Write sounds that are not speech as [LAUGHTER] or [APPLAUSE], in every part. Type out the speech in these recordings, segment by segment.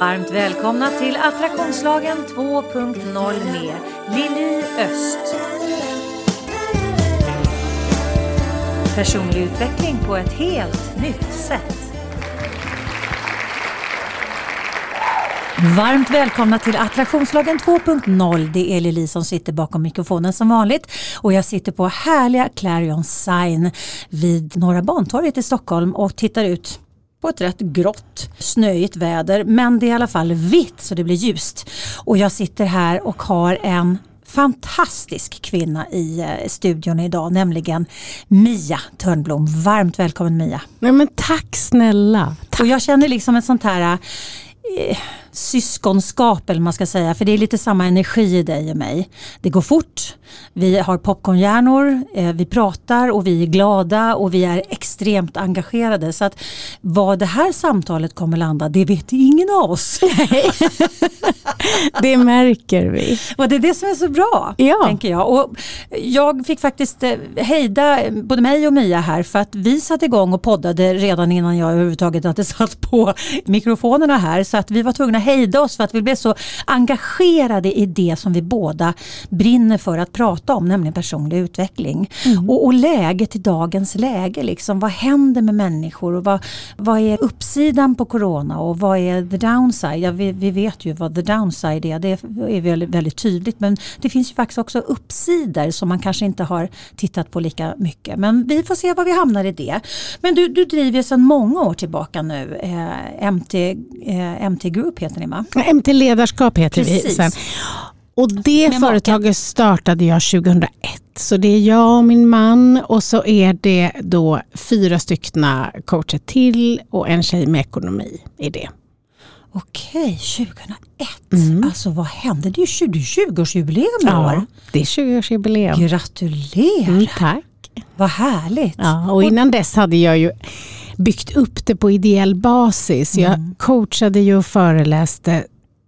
Varmt välkomna till Attraktionslagen 2.0 med Lili Öst. Personlig utveckling på ett helt nytt sätt. Varmt välkomna till Attraktionslagen 2.0. Det är Lili som sitter bakom mikrofonen som vanligt och jag sitter på härliga Clarion Sign vid Norra Bantorget i Stockholm och tittar ut på ett rätt grått, snöigt väder. Men det är i alla fall vitt så det blir ljust. Och jag sitter här och har en fantastisk kvinna i eh, studion idag, nämligen Mia Törnblom. Varmt välkommen Mia. Nej, men tack snälla. Tack. Och jag känner liksom ett sånt här eh, syskonskap eller man ska säga. För det är lite samma energi i dig och mig. Det går fort, vi har popcornhjärnor, eh, vi pratar och vi är glada och vi är extremt engagerade. Så att vad det här samtalet kommer landa, det vet ingen av oss. [LAUGHS] det märker vi. Och det är det som är så bra, ja. tänker jag. Och jag fick faktiskt eh, hejda både mig och Mia här för att vi satte igång och poddade redan innan jag överhuvudtaget hade satt på mikrofonerna här. Så att vi var tvungna hejda oss för att vi blev så engagerade i det som vi båda brinner för att prata om, nämligen personlig utveckling. Mm. Och, och läget i dagens läge, liksom, vad händer med människor och vad, vad är uppsidan på corona och vad är the downside? Ja, vi, vi vet ju vad the downside är, det är väldigt, väldigt tydligt men det finns ju faktiskt också uppsidor som man kanske inte har tittat på lika mycket. Men vi får se var vi hamnar i det. Men du, du driver sedan många år tillbaka nu eh, MT, eh, MT Group heter ni va? MT Ledarskap heter Precis. vi sen. Och det Med företaget maken. startade jag 2001. Så det är jag och min man och så är det då fyra styckna coacher till och en tjej med ekonomi i det. Okej, 2001. Mm. Alltså vad hände? Det är 20-årsjubileum i ja, år. det är 20-årsjubileum. Gratulerar. Mm, tack. Vad härligt. Ja, och innan dess hade jag ju byggt upp det på ideell basis. Jag mm. coachade ju och föreläste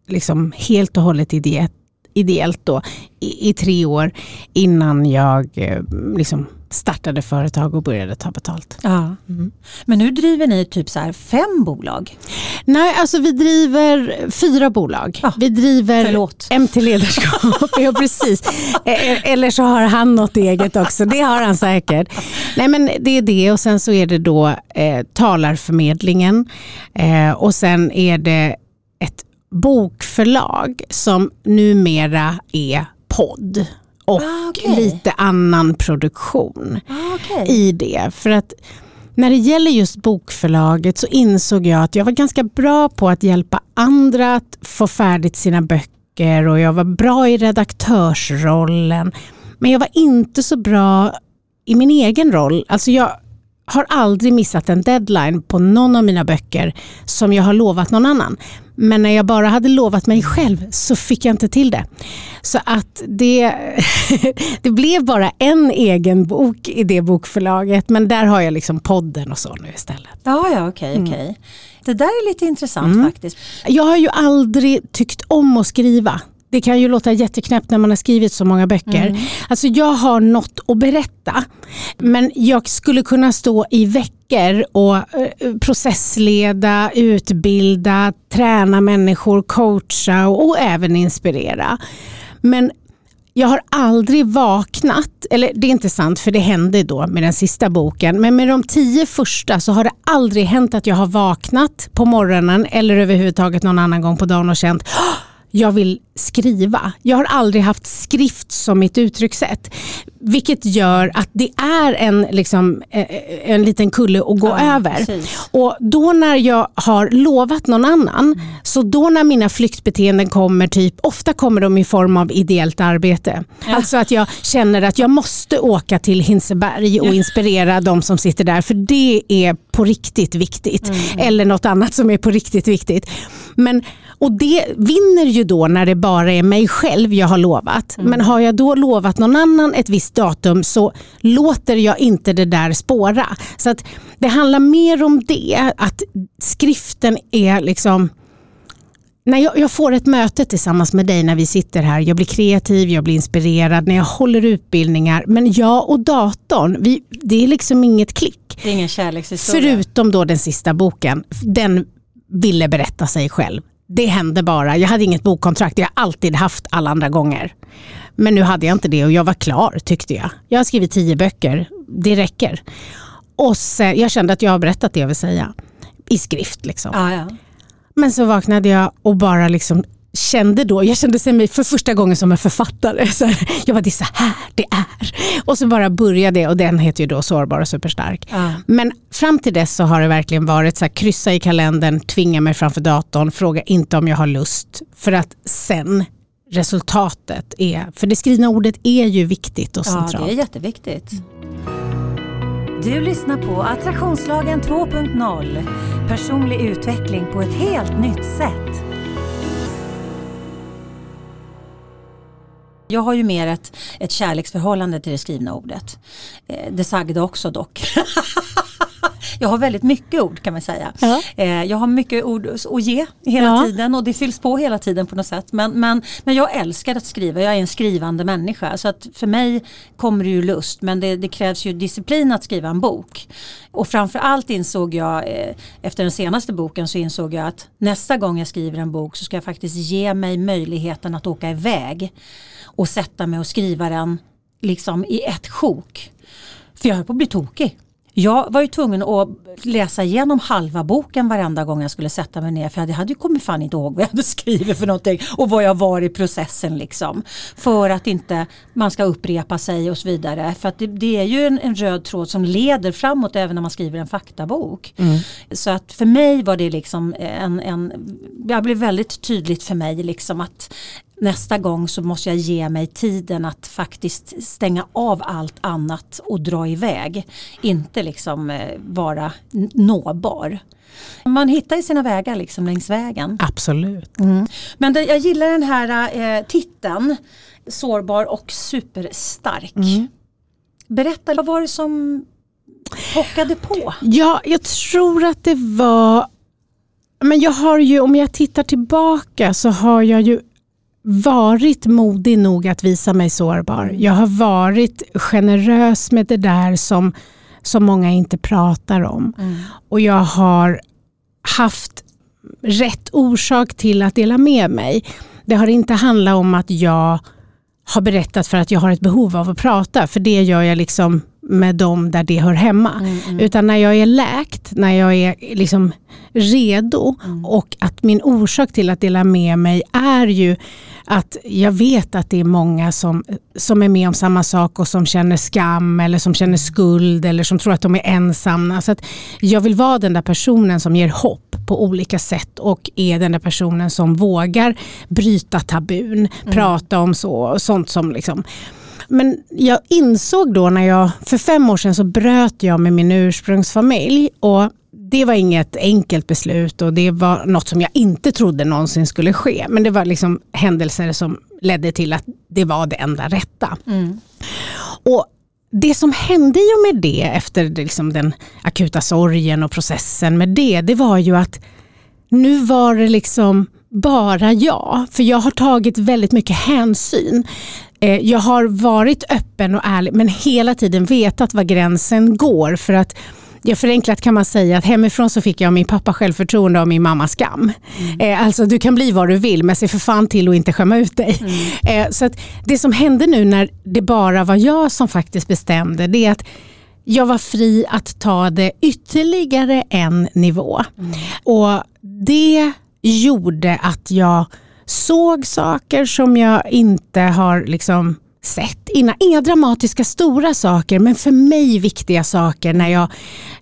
liksom helt och hållet ideellt, ideellt då, i, i, tre år innan jag eh, liksom startade företag och började ta betalt. Ja. Mm. Men nu driver ni typ så fem bolag? Nej, alltså vi driver fyra bolag. Ja. Vi driver Förlåt. MT Ledarskap, [LAUGHS] ja precis. Eh, eh, eller så har han något eget också, det har han säkert. Nej men det är det och sen så är det då eh, talarförmedlingen eh, och sen är det ett bokförlag som numera är podd och ah, okay. lite annan produktion ah, okay. i det. För att när det gäller just bokförlaget så insåg jag att jag var ganska bra på att hjälpa andra att få färdigt sina böcker och jag var bra i redaktörsrollen. Men jag var inte så bra i min egen roll. Alltså jag har aldrig missat en deadline på någon av mina böcker som jag har lovat någon annan. Men när jag bara hade lovat mig själv så fick jag inte till det. Så att det, [LAUGHS] det blev bara en egen bok i det bokförlaget. Men där har jag liksom podden och så nu istället. Ja, ja okej. Okay, okay. Mm. Det där är lite intressant mm. faktiskt. Jag har ju aldrig tyckt om att skriva. Det kan ju låta jätteknäppt när man har skrivit så många böcker. Mm. Alltså jag har något att berätta. Men jag skulle kunna stå i veckor och eh, processleda, utbilda, träna människor, coacha och, och även inspirera. Men jag har aldrig vaknat, eller det är inte sant för det hände då med den sista boken, men med de tio första så har det aldrig hänt att jag har vaknat på morgonen eller överhuvudtaget någon annan gång på dagen och känt jag vill skriva. Jag har aldrig haft skrift som mitt uttryckssätt. Vilket gör att det är en, liksom, eh, eh, en liten kulle att gå ja, över. Precis. Och då när jag har lovat någon annan, mm. så då när mina flyktbeteenden kommer, typ, ofta kommer de i form av ideellt arbete. Ja. Alltså att jag känner att jag måste åka till Hinseberg och ja. inspirera de som sitter där, för det är på riktigt viktigt. Mm. Eller något annat som är på riktigt viktigt. Men och det vinner ju då när det bara är mig själv jag har lovat. Mm. Men har jag då lovat någon annan ett visst datum så låter jag inte det där spåra. Så att det handlar mer om det, att skriften är liksom när jag, jag, får ett möte tillsammans med dig när vi sitter här, jag blir kreativ, jag blir inspirerad, när jag håller utbildningar. Men jag och datorn, vi, det är liksom inget klick. Det är ingen kärlekshistoria. Förutom då den sista boken, den ville berätta sig själv det hände bara. Jag hade inget bokkontrakt, det har jag alltid haft alla andra gånger. Men nu hade jag inte det och jag var klar tyckte jag. Jag har skrivit tio böcker, det räcker. Och sen, jag kände att jag har berättat det jag vill säga. I skrift liksom. Ja, ja. Men så vaknade jag och bara liksom kände då, jag kände mig för första gången som en författare. [LAUGHS] Så jag var det är så här det är. Och så bara började det och den heter ju då Sårbar och superstark. Ja. Men fram till dess så har det verkligen varit så här, kryssa i kalendern, tvinga mig framför datorn, fråga inte om jag har lust. För att sen resultatet är, för det skrivna ordet är ju viktigt och ja, centralt. det är jätteviktigt. Du lyssnar på Attraktionslagen 2.0. Personlig utveckling på ett helt nytt sätt. Jag har ju mer ett, ett kärleksförhållande till det skrivna ordet. Eh, det sagda också dock. [LAUGHS] jag har väldigt mycket ord kan man säga. Ja. Eh, jag har mycket ord att ge hela Ja. tiden och det fylls på hela tiden på något sätt. Men, men, men jag älskar att skriva, jag är en skrivande människa. Så att för mig kommer det ju lust men det, det krävs ju disciplin att skriva en bok. Och framförallt insåg jag, eh, efter den senaste boken så insåg jag att nästa gång jag skriver en bok så ska jag faktiskt ge mig möjligheten att åka iväg och sätta mig och skriva den liksom i ett sjok. För jag höll på att bli tokig. Jag var ju tvungen att läsa igenom halva boken varenda gång jag skulle sätta mig ner för jag hade ju kommit fan inte ihåg vad jag hade skrivit för någonting och vad jag var i processen liksom. För att inte man ska upprepa sig och så vidare. För att det, det är ju en, en röd tråd som leder framåt även när man skriver en faktabok. Så att för mig var det liksom en, en det blev väldigt tydligt för mig liksom att nästa gång så måste jag ge mig tiden att faktiskt stänga av allt annat och dra iväg. Inte liksom eh, vara nåbar. Man hittar ju sina vägar liksom längs vägen. Absolut. Men det, jag gillar den här eh, titeln, sårbar och superstark. Berätta, vad var det som pockade på? Ja, jag tror att det var... Men jag har ju, om jag tittar tillbaka så har jag ju varit modig nog att visa mig sårbar. Jag har varit generös med det där som, som många inte pratar om. Och jag har haft rätt orsak till att dela med mig. Det har inte handlat om att jag har berättat för att jag har ett behov av att prata, för det gör jag liksom med dem där det hör hemma. Utan när jag är läkt, när jag är liksom redo och att min orsak till att dela med mig är ju att jag vet att det är många som, som är med om samma sak och som känner skam eller som känner skuld eller som tror att de är ensamma. Så att jag vill vara den där personen som ger hopp på olika sätt och är den där personen som vågar bryta tabun, prata om så, sånt som liksom men jag insåg då när jag, för fem år sedan så bröt jag med min ursprungsfamilj och det var inget enkelt beslut och det var något som jag inte trodde någonsin skulle ske. Men det var liksom händelser som ledde till att det var det enda rätta. Och det som hände ju med det efter liksom den akuta sorgen och processen med det, det var ju att nu var det liksom bara jag. För jag har tagit väldigt mycket hänsyn. Eh, Jag har varit öppen och ärlig men hela tiden vetat var gränsen går. För att Ja, förenklat kan man säga att hemifrån så fick jag min pappa självförtroende och min mamma skam. Eh, alltså du kan bli vad du vill men se för fan till att inte skämma ut dig. Eh, så att det som hände nu när det bara var jag som faktiskt bestämde det är att jag var fri att ta det ytterligare en nivå. Och det gjorde att jag såg saker som jag inte har liksom sett innan. Inga dramatiska stora saker men för mig viktiga saker. När jag,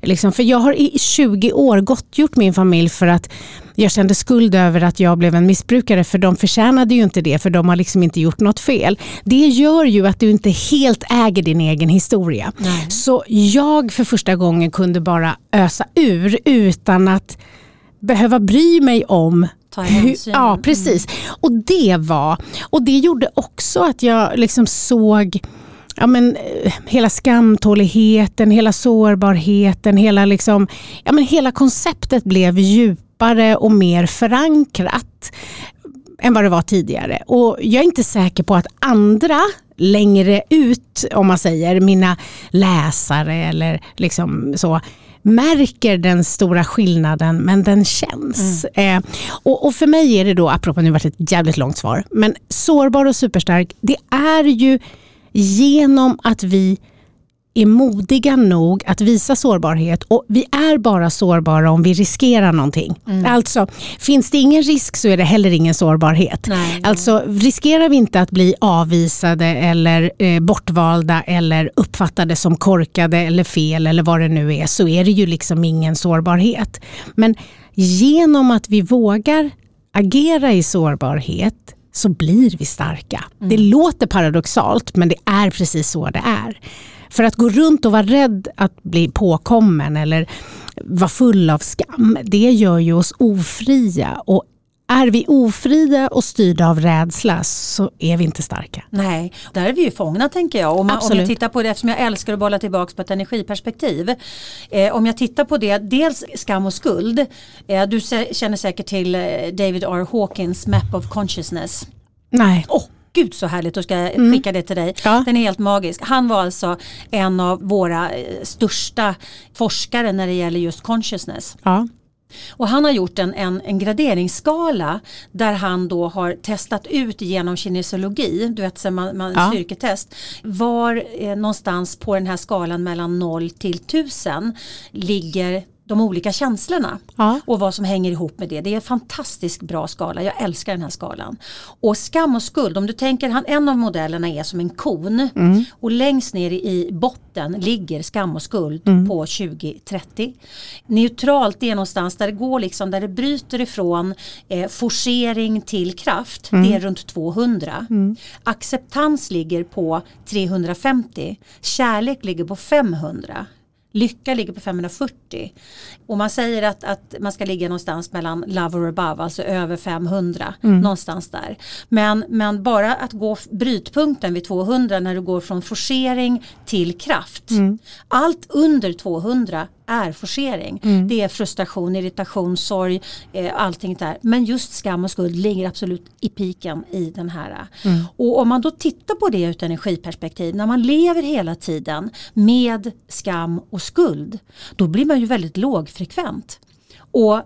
liksom, för jag har i 20 år gottgjort min familj för att jag kände skuld över att jag blev en missbrukare för de förtjänade ju inte det för de har liksom inte gjort något fel. Det gör ju att du inte helt äger din egen historia. Nej. Så jag för första gången kunde bara ösa ur utan att behöva bry mig om Ta hänsyn. Ja, precis. Och det var, och det gjorde också att jag liksom såg ja, men, eh, hela skamtåligheten, hela sårbarheten, hela, liksom, ja, men hela konceptet blev djupare och mer förankrat än vad det var tidigare. Och jag är inte säker på att andra längre ut, om man säger, mina läsare eller liksom så, märker den stora skillnaden men den känns. Mm. Eh, och, och, för mig är det då, apropå nu varit ett jävligt långt svar, men sårbar och superstark, det är ju genom att vi är modiga nog att visa sårbarhet och vi är bara sårbara om vi riskerar någonting. Mm. Alltså, finns det ingen risk så är det heller ingen sårbarhet. Nej, alltså, riskerar vi inte att bli avvisade eller eh, bortvalda eller uppfattade som korkade eller fel eller vad det nu är så är det ju liksom ingen sårbarhet. Men genom att vi vågar agera i sårbarhet så blir vi starka. Mm. Det låter paradoxalt men det är precis så det är. För att gå runt och vara rädd att bli påkommen eller vara full av skam, det gör ju oss ofria. Och är vi ofria och styrda av rädsla så är vi inte starka. Nej, där är vi ju fångna tänker jag. Om, man, om jag tittar på det, eftersom jag älskar att bolla tillbaka på ett energiperspektiv. Eh, om jag tittar på det, dels skam och skuld. Eh, du känner säkert till eh, David R. Hawkins Map of Consciousness. Nej. Oh, gud så härligt, då ska jag mm. skicka det till dig. Ja. Den är helt magisk. Han var alltså en av våra eh, största forskare när det gäller just consciousness. Ja. Och han har gjort en, en, en, graderingsskala där han då har testat ut genom kinesiologi, du vet man, man ja. styrketest, var eh, någonstans på den här skalan mellan 0 till 1000 ligger de olika känslorna ja. och vad som hänger ihop med det. Det är en fantastiskt bra skala, jag älskar den här skalan. Och skam och skuld, om du tänker, han, en av modellerna är som en kon mm. och längst ner i botten ligger skam och skuld mm. på 20-30. Neutralt är någonstans där det går liksom, där det bryter ifrån eh, forcering till kraft, mm. det är runt 200. Mm. Acceptans ligger på 350, kärlek ligger på 500. Lycka ligger på 540. Och man säger att, att man ska ligga någonstans mellan love or above, alltså över 500. Mm. Någonstans där. Men, men bara att gå brytpunkten vid 200 när du går från forcering till kraft. Mm. Allt under 200 är forcering. Mm. Det är frustration, irritation, sorg, eh, allting där. Men just skam och skuld ligger absolut i piken i den här. Mm. Och om man då tittar på det ur ett energiperspektiv, när man lever hela tiden med skam och skuld, då blir man ju väldigt lågfrekvent. Och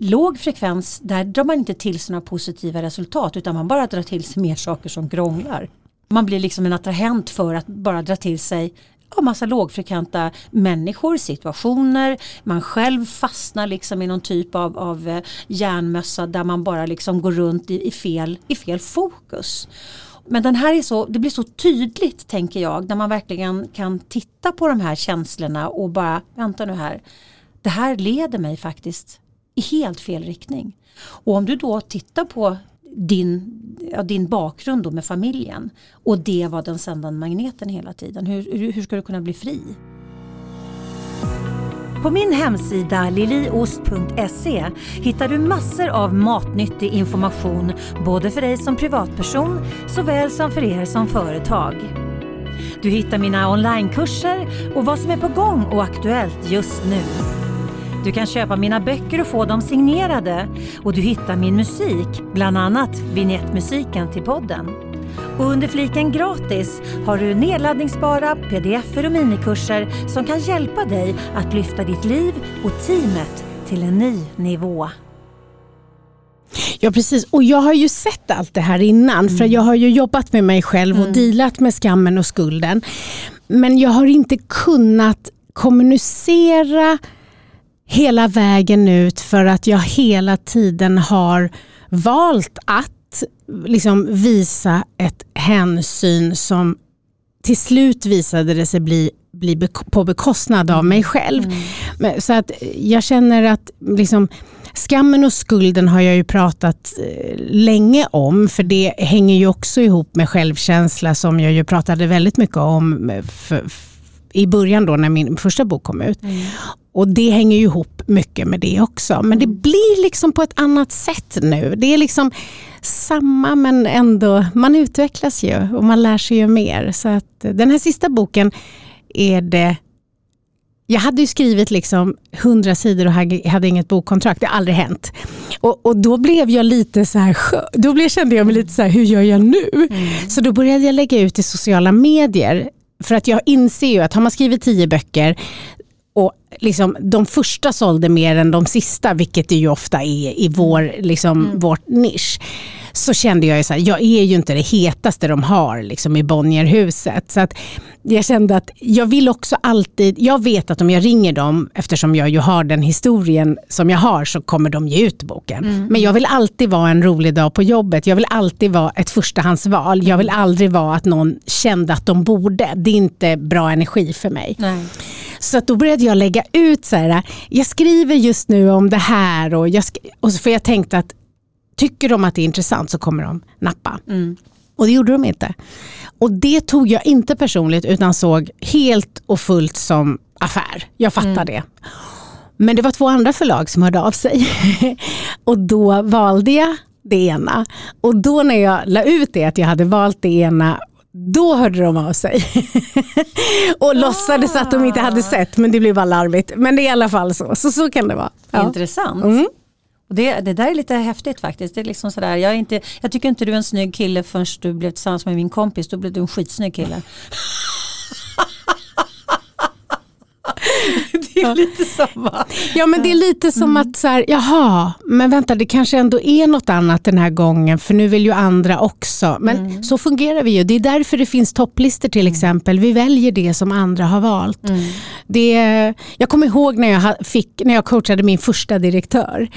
låg frekvens, där drar man inte till sig några positiva resultat utan man bara drar till sig mer saker som krånglar. Man blir liksom en attrahent för att bara dra till sig ja, massa lågfrekventa människor, situationer. Man själv fastnar liksom i någon typ av, av eh, järnmössa där man bara liksom går runt i, i, fel, i fel fokus. Men den här är så, det blir så tydligt tänker jag när man verkligen kan titta på de här känslorna och bara vänta nu här. Det här leder mig faktiskt i helt fel riktning. Och om du då tittar på din, ja, din bakgrund då med familjen och det var den sändande magneten hela tiden. Hur, hur ska du kunna bli fri? På min hemsida liliost.se hittar du massor av matnyttig information både för dig som privatperson såväl som för er som företag. Du hittar mina onlinekurser och vad som är på gång och aktuellt just nu. Du kan köpa mina böcker och få dem signerade och du hittar min musik, bland annat vignettmusiken till podden. Och under fliken gratis har du nedladdningsbara pdf och minikurser som kan hjälpa dig att lyfta ditt liv och teamet till en ny nivå. Ja precis och jag har ju sett allt det här innan mm. för jag har ju jobbat med mig själv och mm. dealat med skammen och skulden. Men jag har inte kunnat kommunicera hela vägen ut för att jag hela tiden har valt att liksom visa ett hänsyn som till slut visade det sig bli, bli på bekostnad av mig själv. Mm. Så att jag känner att liksom, skammen och skulden har jag ju pratat eh, länge om för det hänger ju också ihop med självkänsla som jag ju pratade väldigt mycket om för, i början då när min första bok kom ut. Mm. Och det hänger ju ihop mycket med det också. Men det mm. blir liksom på ett annat sätt nu. Det är liksom samma men ändå, man utvecklas ju och man lär sig ju mer. Så att den här sista boken är det jag hade ju skrivit liksom 100 sidor och hade inget bokkontrakt. Det har aldrig hänt. Och, och då blev jag lite så här, då blev, kände jag mig lite så här, hur gör jag nu? Mm. Så då började jag lägga ut i sociala medier för att jag inser ju att har man skrivit tio böcker liksom, de första sålde mer än de sista, vilket det ju ofta är i vår, liksom, mm. vårt nisch så kände jag ju så här, jag är ju inte det hetaste de har liksom i Bonnierhuset. Så att jag kände att jag vill också alltid, jag vet att om jag ringer dem, eftersom jag ju har den historien som jag har, så kommer de ge ut boken. Mm. Men jag vill alltid vara en rolig dag på jobbet, jag vill alltid vara ett förstahandsval. Jag vill aldrig vara att någon kände att de borde. Det är inte bra energi för mig. Nej. Så då började jag lägga ut så här, jag skriver just nu om det här och, jag och så för jag tänkte att tycker de att det är intressant så kommer de nappa. Mm. Och det gjorde de inte. Och det tog jag inte personligt utan såg helt och fullt som affär. Jag fattar mm. det. Men det var två andra förlag som hörde av sig. [LAUGHS] och då valde jag det ena. Och då när jag la ut det att jag hade valt det ena då hörde de av sig. [LAUGHS] och ah. låtsades att de inte hade sett men det blev bara larvigt. Men det är i alla fall så. Så, så kan det vara. Ja. Intressant. Mm. Och det, det där är lite häftigt faktiskt. Det är liksom sådär, jag, är inte, jag tycker inte du är en snygg kille förrän du blev tillsammans med min kompis. Då blev du en skitsnygg kille. [LAUGHS] det är lite samma. Ja men det är lite som mm. att så här, jaha, men vänta det kanske ändå är något annat den här gången för nu vill ju andra också. Men mm. så fungerar vi ju. Det är därför det finns topplistor till mm. exempel. Vi väljer det som andra har valt. Mm. Det, jag kommer ihåg när jag, fick, när jag coachade min första direktör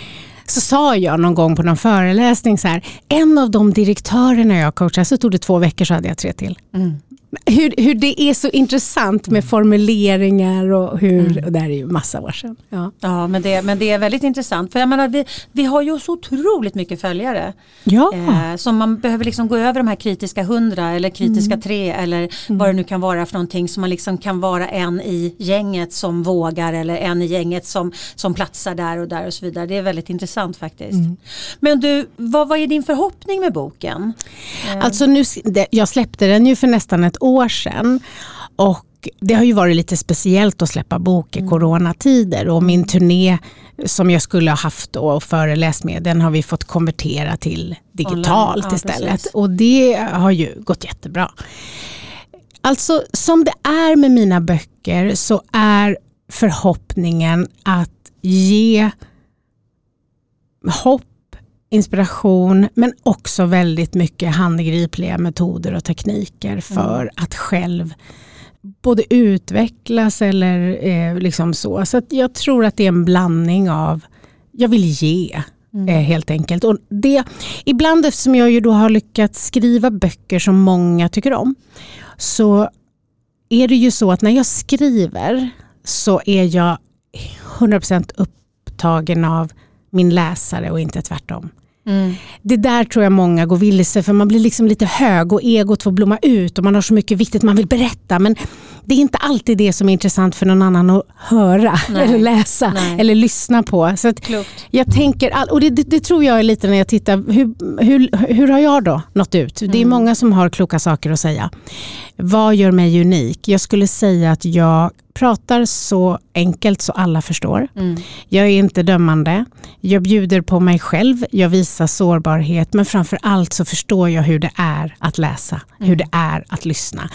så sa jag någon gång på någon föreläsning så här, en av de direktörerna jag coachade, så tog det två veckor så hade jag tre till. Mm hur, hur det är så intressant med formuleringar och hur, mm. och det här är ju massa år sedan. Ja, ja men, det, men det är väldigt intressant för jag menar vi, vi har ju så otroligt mycket följare. Ja. Eh, som man behöver liksom gå över de här kritiska hundra eller kritiska mm. tre eller mm. vad det nu kan vara för någonting som man liksom kan vara en i gänget som vågar eller en i gänget som, som platsar där och där och så vidare. Det är väldigt intressant faktiskt. Mm. Men du, vad, vad är din förhoppning med boken? Eh. Alltså nu, jag släppte den ju för nästan ett år sedan. Och det har ju varit lite speciellt att släppa bok i mm. coronatider och min turné som jag skulle ha haft och föreläst med den har vi fått konvertera till digitalt ja, istället. Precis. Och det har ju gått jättebra. Alltså som det är med mina böcker så är förhoppningen att ge hopp inspiration men också väldigt mycket handgripliga metoder och tekniker för mm. att själv både utvecklas eller eh, liksom så. Så jag tror att det är en blandning av, jag vill ge mm. eh, helt enkelt. Och det, ibland eftersom jag ju då har lyckats skriva böcker som många tycker om så är det ju så att när jag skriver så är jag 100% upptagen av min läsare och inte tvärtom. Mm. Det där tror jag många går vilse för man blir liksom lite hög och egot får blomma ut och man har så mycket viktigt man vill berätta men det är inte alltid det som är intressant för någon annan att höra Nej. eller läsa Nej. eller lyssna på. Så jag tänker, och det, det, det, tror jag är lite när jag tittar, hur, hur, hur har jag då nått ut? Mm. Det är mm. många som har kloka saker att säga. Vad gör mig unik? Jag skulle säga att jag pratar så enkelt så alla förstår. Mm. Jag är inte dömande. Jag bjuder på mig själv. Jag visar sårbarhet. Men framför allt så förstår jag hur det är att läsa. Mm. Hur det är att lyssna.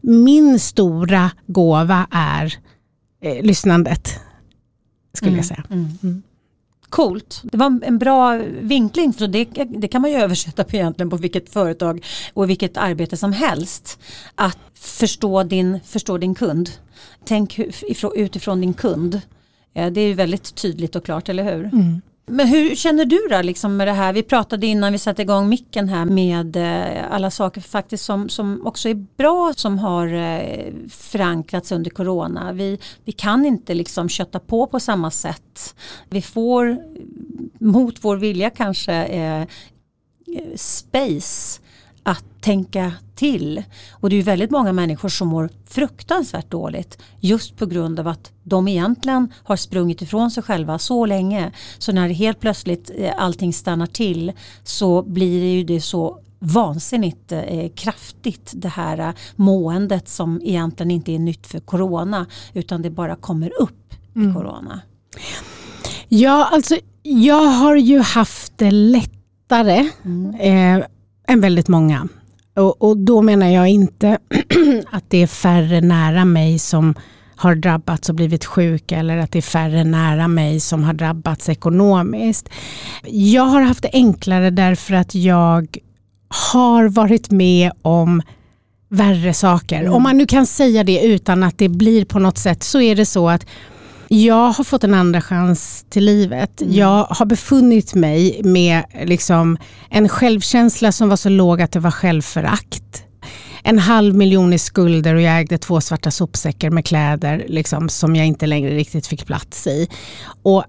Min stora gåva är eh, lyssnandet. Skulle mm. jag säga. Mm. Mm. Coolt. Det var en bra vinkling för det, det kan man ju [LAUGHS] översätta på egentligen på vilket företag och vilket arbete som helst. Att förstå din, förstå din kund. Tänk utifrån din kund. Det är ju väldigt tydligt och klart, eller hur? Mm. Men hur känner du då liksom med det här? Vi pratade innan vi satte igång micken här med eh, alla saker faktiskt som, som också är bra som har eh, förankrats under corona. Vi, vi kan inte liksom kötta på på samma sätt. Vi får mot vår vilja kanske eh, space att tänka till. Och det är väldigt många människor som mår fruktansvärt dåligt just på grund av att de egentligen har sprungit ifrån sig själva så länge. Så när det helt plötsligt eh, allting stannar till så blir det ju det så vansinnigt eh, kraftigt det här eh, måendet som egentligen inte är nytt för corona utan det bara kommer upp mm. i corona. Ja, alltså jag har ju haft det lättare mm. eh, än väldigt många. Och, och då menar jag inte [CLEARS THROAT] att det är färre nära mig som har drabbats och blivit sjuka eller att det är färre nära mig som har drabbats ekonomiskt. Jag har haft det enklare därför att jag har varit med om värre saker. Mm. Om man nu kan säga det utan att det blir på något sätt så är det så att jag har fått en andra chans till livet. Mm. Jag har befunnit mig med liksom en självkänsla som var så låg att det var självförakt. En halv miljon i skulder och jag ägde två svarta sopsäckar med kläder liksom, som jag inte längre riktigt fick plats i. Och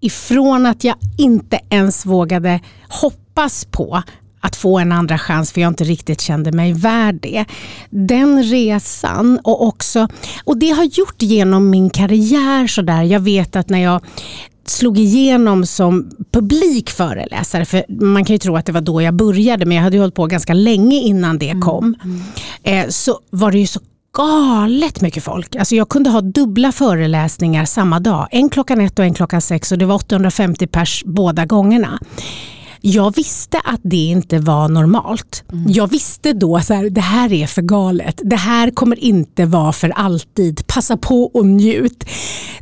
ifrån att jag inte ens vågade hoppas på att få en andra chans för jag inte riktigt kände mig värd det. Den resan och också, och det har gjort genom min karriär sådär. Jag vet att när jag slog igenom som publikföreläsare, för man kan ju tro att det var då jag började, men jag hade hållit på ganska länge innan det mm, kom, mm. Eh, så var det ju så galet mycket folk. Alltså jag kunde ha dubbla föreläsningar samma dag. En klockan ett och en klockan sex och det var 850 pers båda gångerna. Jag visste att det inte var normalt. Mm. Jag visste då att det här är för galet. Det här kommer inte vara för alltid. Passa på och njut.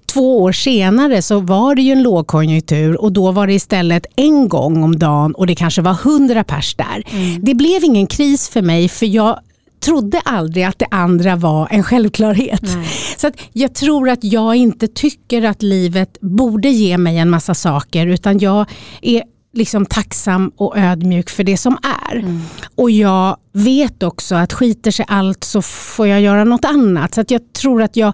Två år senare så var det ju en lågkonjunktur och då var det istället en gång om dagen och det kanske var hundra pers där. Mm. Det blev ingen kris för mig för jag trodde aldrig att det andra var en självklarhet. Nej. Så jag tror att jag inte tycker att livet borde ge mig en massa saker utan jag är liksom tacksam och ödmjuk för det som är. Mm. Och jag vet också att skiter sig allt så får jag göra något annat. Så att jag tror att jag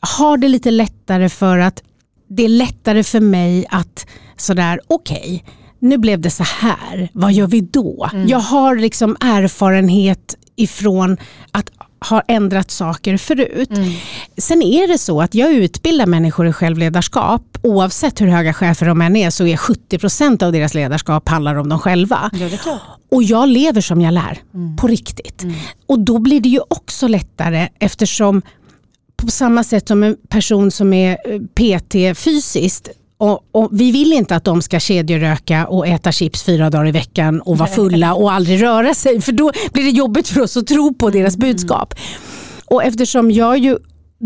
har det lite lättare för att det är lättare för mig att sådär, okej, okay, nu blev det så här, vad gör vi då? Mm. Jag har liksom erfarenhet ifrån att har ändrat saker förut. Mm. Sen är det så att jag utbildar människor i självledarskap. Oavsett hur höga chefer de än är så är 70% av deras ledarskap handlar om dem själva. Ja, och jag lever som jag lär, mm. på riktigt. Mm. Och då blir det ju också lättare eftersom på samma sätt som en person som är eh, PT fysiskt och, och, vi vill inte att de ska kedjeröka och äta chips fyra dagar i veckan och vara fulla och aldrig röra sig. För då blir det jobbigt för oss att tro på deras mm. budskap. Och eftersom jag ju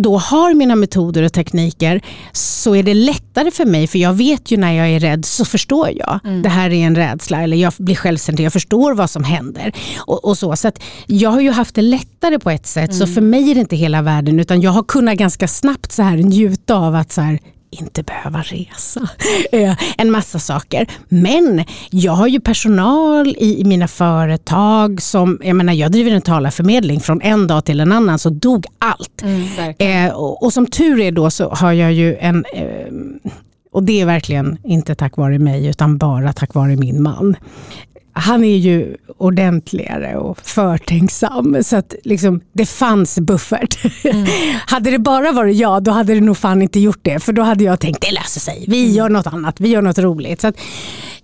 då har mina metoder och tekniker så är det lättare för mig för jag vet ju när jag är rädd så förstår jag. Mm. Det här är en rädsla eller jag blir självständig, jag förstår vad som händer. Och, och så så jag har ju haft det lättare på ett sätt mm. så för mig är det inte hela världen utan jag har kunnat ganska snabbt så här njuta av att så här, inte behöva resa. [LAUGHS] Eh, en massa saker. Men jag har ju personal i, mina företag som, jag menar jag driver en talarförmedling från en dag till en annan så dog allt. Mm, eh, och, och, som tur är då så har jag ju en eh, och det är verkligen inte tack vare mig utan bara tack vare min man han är ju ordentligare och förtänksam. Så att liksom, det fanns buffert. Mm. [LAUGHS] hade det bara varit jag, då hade det nog fan inte gjort det. För då hade jag tänkt, det löser sig. Vi mm. gör något annat, vi gör något roligt. Så att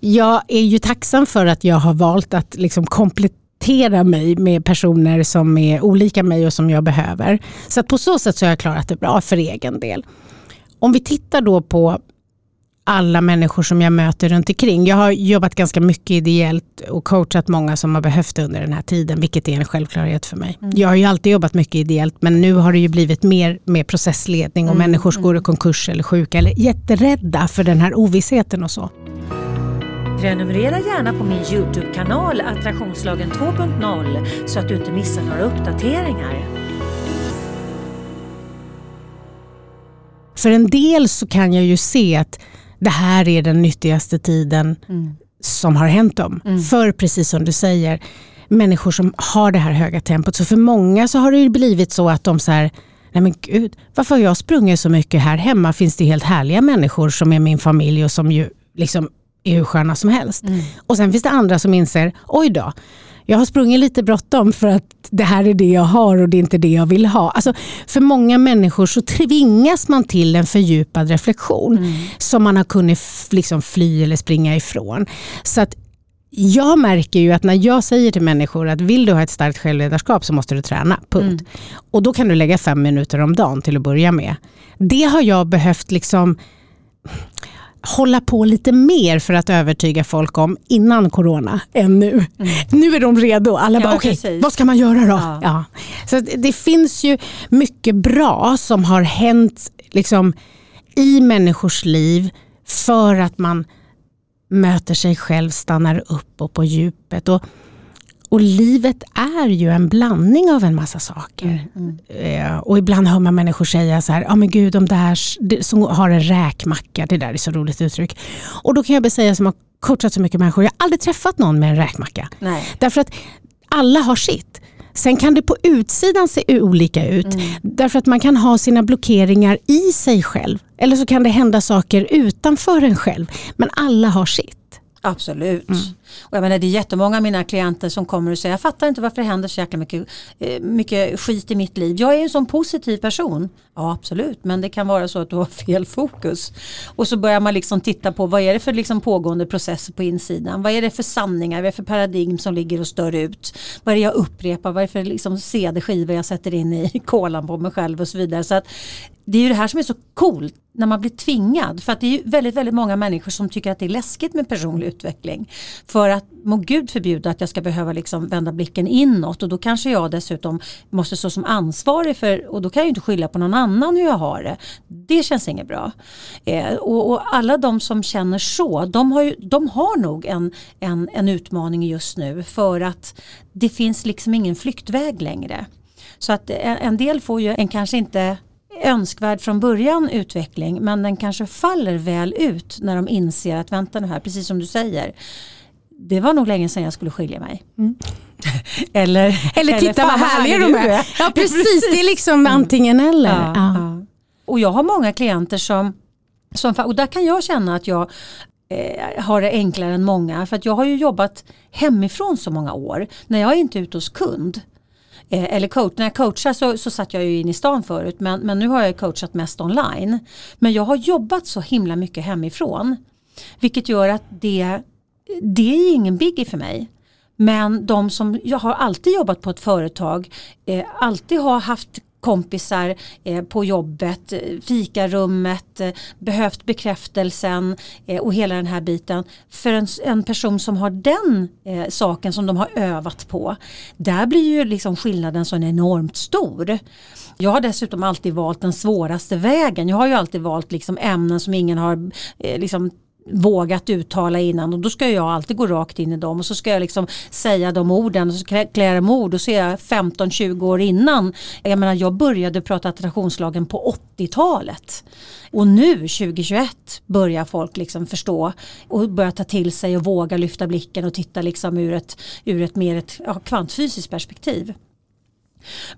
jag är ju tacksam för att jag har valt att liksom komplettera mig med personer som är olika mig och som jag behöver. Så att på så sätt så har jag klarat det bra för egen del. Om vi tittar då på alla människor som jag möter runt omkring. Jag har jobbat ganska mycket ideellt och coachat många som har behövt under den här tiden, vilket är en självklarhet för mig. Mm. Jag har ju alltid jobbat mycket ideellt, men nu har det ju blivit mer med processledning och mm. människor som går i konkurs eller sjuka eller jätterädda för den här ovissheten och så. Prenumerera gärna på min Youtube-kanal Attraktionslagen 2.0 så att du inte missar några uppdateringar. För en del så kan jag ju se att det här är den nyttigaste tiden mm. som har hänt dem. Mm. För precis som du säger, människor som har det här höga tempot. Så för många så har det blivit så att de så här, nej men gud, varför har jag sprungit så mycket här hemma? Finns det helt härliga människor som är min familj och som ju liksom är hur sköna som helst. Mm. Och sen finns det andra som inser, oj då, jag har sprungit lite bråttom för att det här är det jag har och det är inte det jag vill ha. Alltså, för många människor så tvingas man till en fördjupad reflektion mm. som man har kunnat liksom fly eller springa ifrån. Så att jag märker ju att när jag säger till människor att vill du ha ett starkt självledarskap så måste du träna, punkt. Mm. Och då kan du lägga fem minuter om dagen till att börja med. Det har jag behövt liksom hålla på lite mer för att övertyga folk om innan corona än nu. Mm. Nu är de redo. Alla bara, okej, okay, vad ska man göra då? Ja. ja. Så det finns ju mycket bra som har hänt liksom, i människors liv för att man möter sig själv, stannar upp och på djupet. Och, och livet är ju en blandning av en massa saker. Mm, mm. Eh, och ibland hör man människor säga så här, ja ah, men gud de där som har en räkmacka, det där är så roligt uttryck. Och då kan jag bara säga som har coachat så mycket människor, jag har aldrig träffat någon med en räkmacka. Nej. Därför att alla har sitt. Sen kan det på utsidan se olika ut. Mm. Därför att man kan ha sina blockeringar i sig själv. Eller så kan det hända saker utanför en själv. Men alla har sitt. Absolut. Mm. Och jag menar, det är jättemånga av mina klienter som kommer och säger jag fattar inte varför det händer så jäkla mycket, eh, mycket skit i mitt liv. Jag är en sån positiv person. Ja absolut men det kan vara så att du har fel fokus. Och så börjar man liksom titta på vad är det för liksom pågående processer på insidan. Vad är det för sanningar, vad är det för paradigm som ligger och stör ut. Vad är det jag upprepar, vad är det för liksom CD-skivor jag sätter in i [LAUGHS] kolan på mig själv och så vidare. Så att det är ju det här som är så coolt när man blir tvingad. För att det är ju väldigt, väldigt många människor som tycker att det är läskigt med personlig utveckling. För att må gud förbjuda att jag ska behöva liksom vända blicken inåt och då kanske jag dessutom måste stå som ansvarig för och då kan jag ju inte skylla på någon annan hur jag har det. Det känns inget bra. Eh, och, och, alla de som känner så de har, ju, de har nog en, en, en utmaning just nu för att det finns liksom ingen flyktväg längre. Så att en, en del får ju en kanske inte önskvärd från början utveckling men den kanske faller väl ut när de inser att vänta nu här, precis som du säger. Det var nog länge sedan jag skulle skilja mig. Mm. [LAUGHS] eller, eller titta vad härliga de är. är. Ja [LAUGHS] precis, det är liksom mm. antingen eller. Ja, ja. Och jag har många klienter som, som och där kan jag känna att jag eh, har det enklare än många. För att jag har ju jobbat hemifrån så många år. När jag är inte ute hos kund Eh, eller coach, när jag coachar så, så satt jag ju in i stan förut men, men nu har jag coachat mest online. Men jag har jobbat så himla mycket hemifrån. Vilket gör att det, det är ingen biggie för mig. Men de som, jag har alltid jobbat på ett företag, eh, alltid har haft kompisar eh, på jobbet, eh, fikarummet, eh, behövt bekräftelsen eh, och hela den här biten. För en, en person som har den eh, saken som de har övat på, där blir ju liksom skillnaden så enormt stor. Jag har dessutom alltid valt den svåraste vägen. Jag har ju alltid valt liksom ämnen som ingen har eh, liksom vågat uttala innan. Och då ska jag alltid gå rakt in i dem. Och så ska jag liksom säga de orden. Och så klär jag ord. Och så är jag 15-20 år innan. Jag menar jag började prata attraktionslagen på 80-talet och nu 2021 börjar folk liksom förstå. Och börja ta till sig och våga lyfta blicken och titta liksom ur ett, ur ett mer ett ja, kvantfysiskt perspektiv.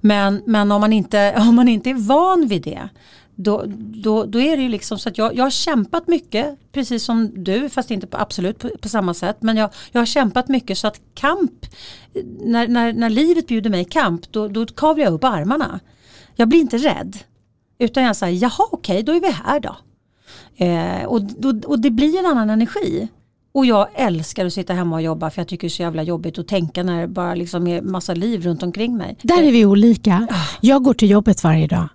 Men, men om, man inte, [LAUGHS] om man inte är van vid det då, då, då är det ju liksom så att jag, jag har kämpat mycket, precis som du, fast inte på, absolut på, på, samma sätt. Men jag, jag har kämpat mycket så att kamp, när, när, när livet bjuder mig kamp, då, då kavlar jag upp armarna. Jag blir inte rädd. Utan jag säger, jaha okej, då är vi här då. Eh, och, och, och det blir en annan energi. Och jag älskar att sitta hemma och jobba för jag tycker det är så jävla jobbigt att tänka när det bara liksom är massa liv runt omkring mig. Där är vi olika. Ah. Jag går till jobbet varje dag.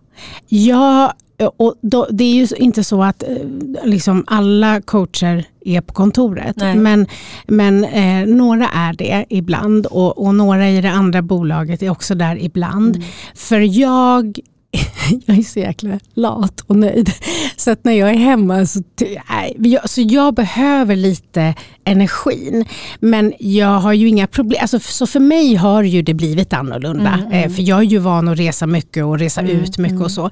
Jag och då, det är ju inte så att eh, liksom alla coacher är på kontoret. Nej. Men, men eh, några är det ibland och, och, några i det andra bolaget är också där ibland. Mm. För jag [LAUGHS] jag är så jäkla lat och nöjd. Så att när jag är hemma så, nej, så jag behöver lite energin. Men jag har ju inga problem. Alltså, så för mig har ju det blivit annorlunda. Mm, mm. För jag är ju van att resa mycket och resa mm, ut mycket och mm. så.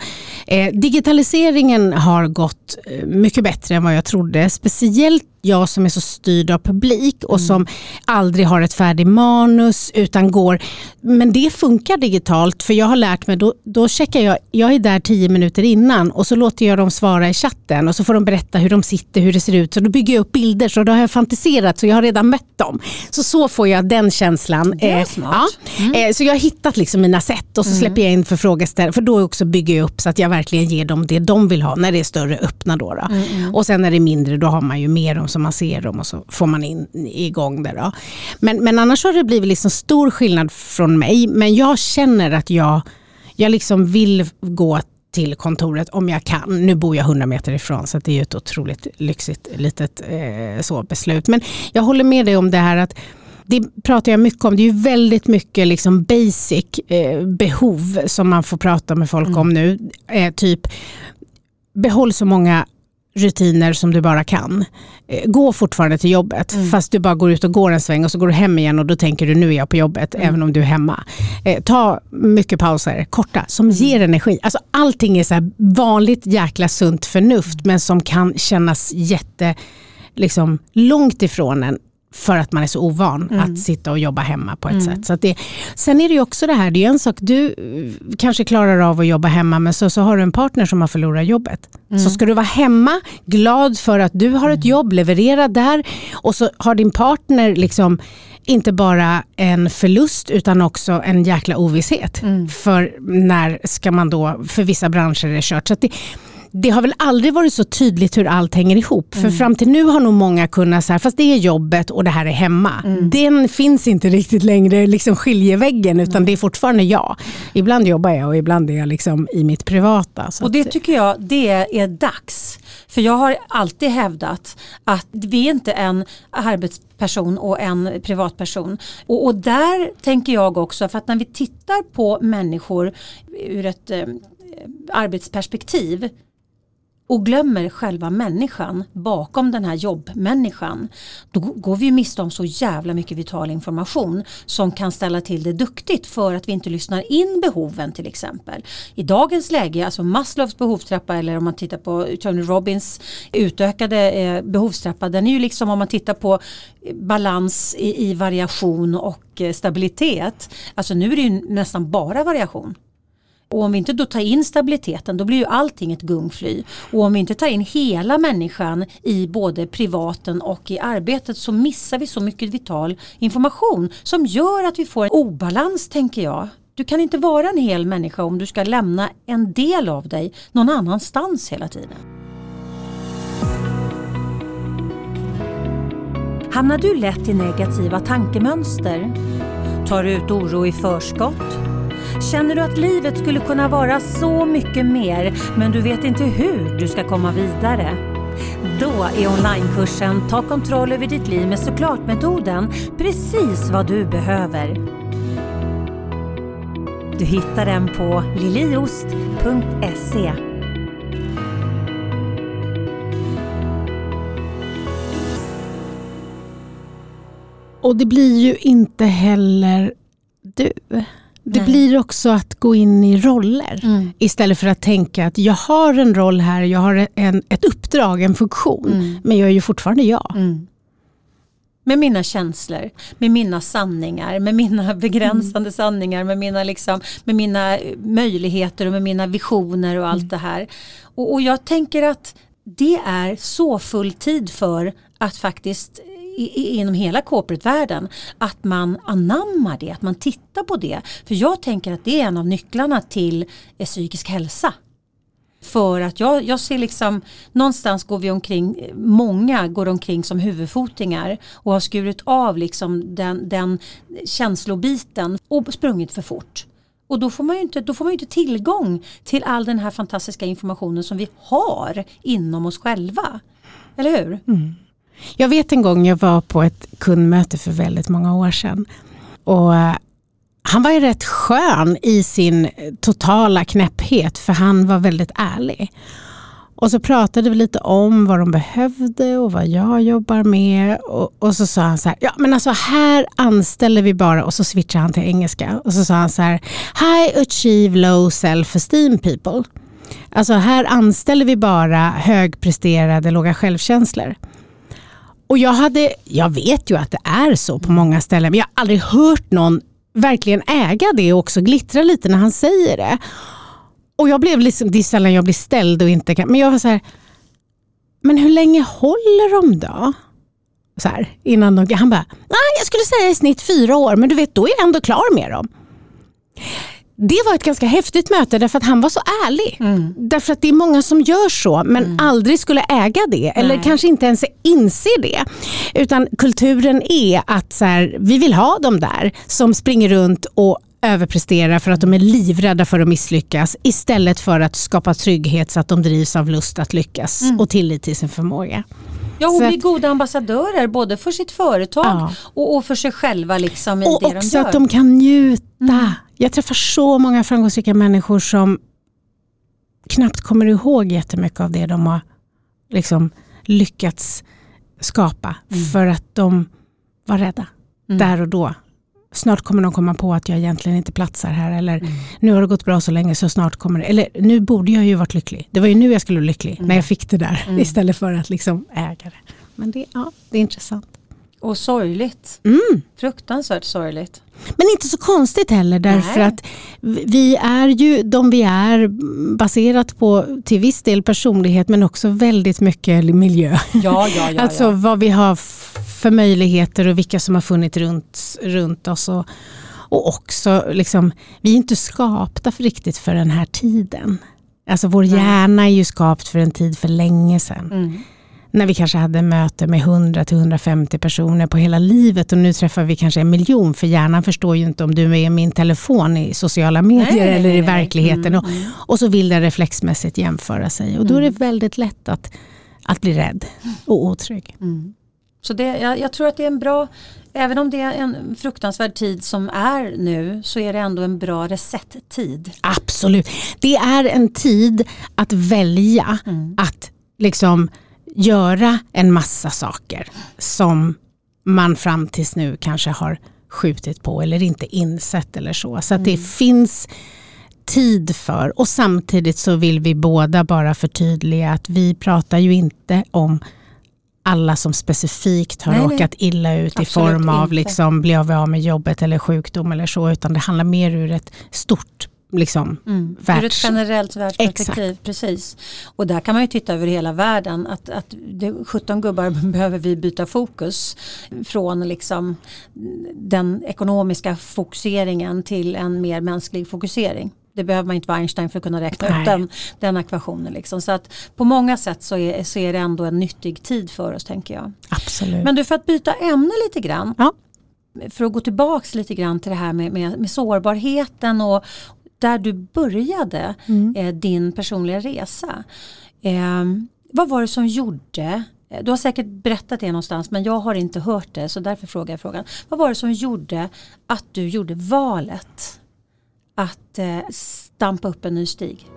Eh, digitaliseringen har gått eh, mycket bättre än vad jag trodde. Speciellt jag som är så styrd av publik och mm. som aldrig har ett färdigt manus utan går. Men det funkar digitalt för jag har lärt mig, då, då checkar jag, jag är där tio minuter innan och så låter jag dem svara i chatten och så får de berätta hur de sitter, hur det ser ut. Så då bygger jag upp bilder så då har jag fantiserat så jag har redan mött dem. Så så får jag den känslan. Det är eh, smart. Ja. Mm. Eh, så jag har hittat liksom mina sätt och så mm. släpper jag in för frågeställningar för då också bygger jag upp så att jag verkligen ger dem det de vill ha när det är större öppna. Då, då. Mm, mm. Och sen när det är mindre då har man ju mer om som man ser dem och så får man in igång det. Då. Men, men annars har det blivit liksom stor skillnad från mig. Men jag känner att jag, jag liksom vill gå till kontoret om jag kan. Nu bor jag 100 meter ifrån så det är ett otroligt lyxigt litet eh, så beslut. Men jag håller med dig om det här att det pratar jag mycket om. Det är ju väldigt mycket liksom basic eh, behov som man får prata med folk mm. om nu. Eh, typ behåll så många rutiner som du bara kan. Eh, gå fortfarande till jobbet mm. fast du bara går ut och går en sväng och så går du hem igen och då tänker du nu är jag på jobbet mm. även om du är hemma. Eh, ta mycket pauser, korta, som mm. ger energi. Alltså, allting är så vanligt jäkla sunt förnuft men som kan kännas jätte liksom, långt ifrån en för att man är så ovan mm. att sitta och jobba hemma på ett mm. sätt. Så det, sen är det ju också det här, det är en sak, du kanske klarar av att jobba hemma men så, så har du en partner som har förlorat jobbet. Mm. Så ska du vara hemma, glad för att du har ett mm. jobb, leverera där och så har din partner liksom inte bara en förlust utan också en jäkla ovisshet. Mm. För när ska man då, för vissa branscher är det kört. Så det, det har väl aldrig varit så tydligt hur allt hänger ihop. Mm. För fram till nu har nog många kunnat säga, fast det är jobbet och det här är hemma. Mm. Den finns inte riktigt längre, liksom skiljeväggen, utan mm. det är fortfarande jag. Ibland jobbar jag och ibland är jag liksom i mitt privata. och det tycker jag det är dags. För jag har alltid hävdat att vi är inte en arbetsperson och en privatperson. Och, och där tänker jag också, för att när vi tittar på människor ur ett eh, arbetsperspektiv och glömmer själva människan bakom den här jobbmänniskan då går vi miste om så jävla mycket vital information som kan ställa till det duktigt för att vi inte lyssnar in behoven till exempel. I dagens läge, alltså Maslows behovstrappa eller om man tittar på Tony Robbins utökade eh, behovstrappa den är ju liksom om man tittar på eh, balans i, i variation och eh, stabilitet. Alltså nu är det ju nästan bara variation. Och om vi inte då tar in stabiliteten då blir ju allting ett gungfly. Och om vi inte tar in hela människan i både privaten och i arbetet så missar vi så mycket vital information som gör att vi får en obalans tänker jag. Du kan inte vara en hel människa om du ska lämna en del av dig någon annanstans hela tiden. Hamnar du lätt i negativa tankemönster? Tar du ut oro i förskott? Känner du att livet skulle kunna vara så mycket mer men du vet inte hur du ska komma vidare? Då är onlinekursen Ta kontroll över ditt liv med såklart-metoden precis vad du behöver. Du hittar den på liliost.se Och det blir ju inte heller du. Det Nej. blir också att gå in i roller mm. istället för att tänka att jag har en roll här, jag har en, ett uppdrag, en funktion, mm. men jag är ju fortfarande jag. Mm. Med mina känslor, med mina sanningar, med mina [LAUGHS] begränsande mm. sanningar, med mina, liksom, med mina möjligheter och med mina visioner och allt mm. det här. Och, och jag tänker att det är så full tid för att faktiskt inom hela corporate-världen att man anammar det, att man tittar på det. För jag tänker att det är en av nycklarna till eh, psykisk hälsa. För att jag, jag ser liksom, någonstans går vi omkring, många går omkring som huvudfotingar och har skurit av liksom den, den känslobiten och sprungit för fort. Och då får, man ju inte, då får man ju inte tillgång till all den här fantastiska informationen som vi har inom oss själva. Eller hur? Mm. Jag vet en gång jag var på ett kundmöte för väldigt många år sedan. Och eh, han var ju rätt skön i sin totala knäpphet för han var väldigt ärlig. Och så pratade vi lite om vad de behövde och vad jag jobbar med. Och, och så sa han så här, ja men alltså här anställer vi bara, och så switchade han till engelska. Och så sa han så här, high achieve low self-esteem people. Alltså här anställer vi bara högpresterade, låga självkänslor. Och jag, hade, jag vet ju att det är så på många ställen, men jag har aldrig hört någon verkligen äga det och också glittra lite när han säger det. Och jag blev liksom, det är sällan jag blir ställd och inte kan, men jag var så här, men hur länge håller de då? Så här, innan de, han bara, nej jag skulle säga i snitt fyra år, men du vet då är jag ändå klar med dem det var ett ganska häftigt möte därför att han var så ärlig. Mm. Därför att det är många som gör så men mm. aldrig skulle äga det eller Nej. kanske inte ens inser det. Utan kulturen är att så här, vi vill ha dem där som springer runt och överpresterar för att de är livrädda för att misslyckas istället för att skapa trygghet så att de drivs av lust att lyckas mm. och tillit till sin förmåga. Ja, och bli goda ambassadörer både för sitt företag ja. och, och, för sig själva. Liksom, i och det också de gör. att de kan njuta. Mm. Jag träffar så många framgångsrika människor som knappt kommer ihåg jättemycket av det de har liksom, lyckats skapa mm. för att de var rädda mm. där och då. Snart kommer de komma på att jag egentligen inte platsar här eller mm. nu har det gått bra så länge så snart kommer det. Eller nu borde jag ju varit lycklig. Det var ju nu jag skulle vara lycklig när jag mm. fick det där mm. istället för att liksom äga det. Men det, ja, det är intressant. Och sorgligt. Mm. Fruktansvärt sorgligt. Men inte så konstigt heller därför Nej. att vi är ju de vi är baserat på till viss del personlighet men också väldigt mycket miljö. Ja, ja, ja, [LAUGHS] alltså vad vi har för möjligheter och vilka som har funnits runt, runt oss. Och, och också, liksom, vi är inte skapta för riktigt för den här tiden. Alltså vår hjärna är ju skapt för en tid för länge sedan. Mm när vi kanske hade möte med 100-150 personer på hela livet och nu träffar vi kanske en miljon för hjärnan förstår ju inte om du är med min telefon i sociala medier nej, eller i verkligheten mm, och, mm. och, så vill den reflexmässigt jämföra sig och då är det mm. väldigt lätt att, att bli rädd och otrygg. Mm. Så det, jag, jag, tror att det är en bra, även om det är en fruktansvärd tid som är nu så är det ändå en bra reset-tid. Absolut, det är en tid att välja mm. att liksom göra en massa saker som man fram tills nu kanske har skjutit på eller inte insett eller så. Så att det mm. finns tid för och samtidigt så vill vi båda bara förtydliga att vi pratar ju inte om alla som specifikt har nej, råkat illa ut i form av liksom bli av med jobbet eller sjukdom eller så utan det handlar mer ur ett stort liksom, mm. världs... Ur ett generellt världsperspektiv, Exakt. precis. Och där kan man ju titta över hela världen att, att det, 17 gubbar [LAUGHS] behöver vi byta fokus från liksom den ekonomiska fokuseringen till en mer mänsklig fokusering. Det behöver man inte vara Einstein för att kunna räkna Nej. ut den, den ekvationen. Liksom. Så att på många sätt så är, så är det ändå en nyttig tid för oss tänker jag. Absolut. Men du för att byta ämne lite grann. Ja. För att gå tillbaks lite grann till det här med, med, med sårbarheten och, där du började mm. eh, din personliga resa. Eh, vad var det som gjorde eh, du har säkert berättat det någonstans men jag har inte hört det så därför frågar jag frågan. Vad var det som gjorde att du gjorde valet att eh, stampa upp en ny stig?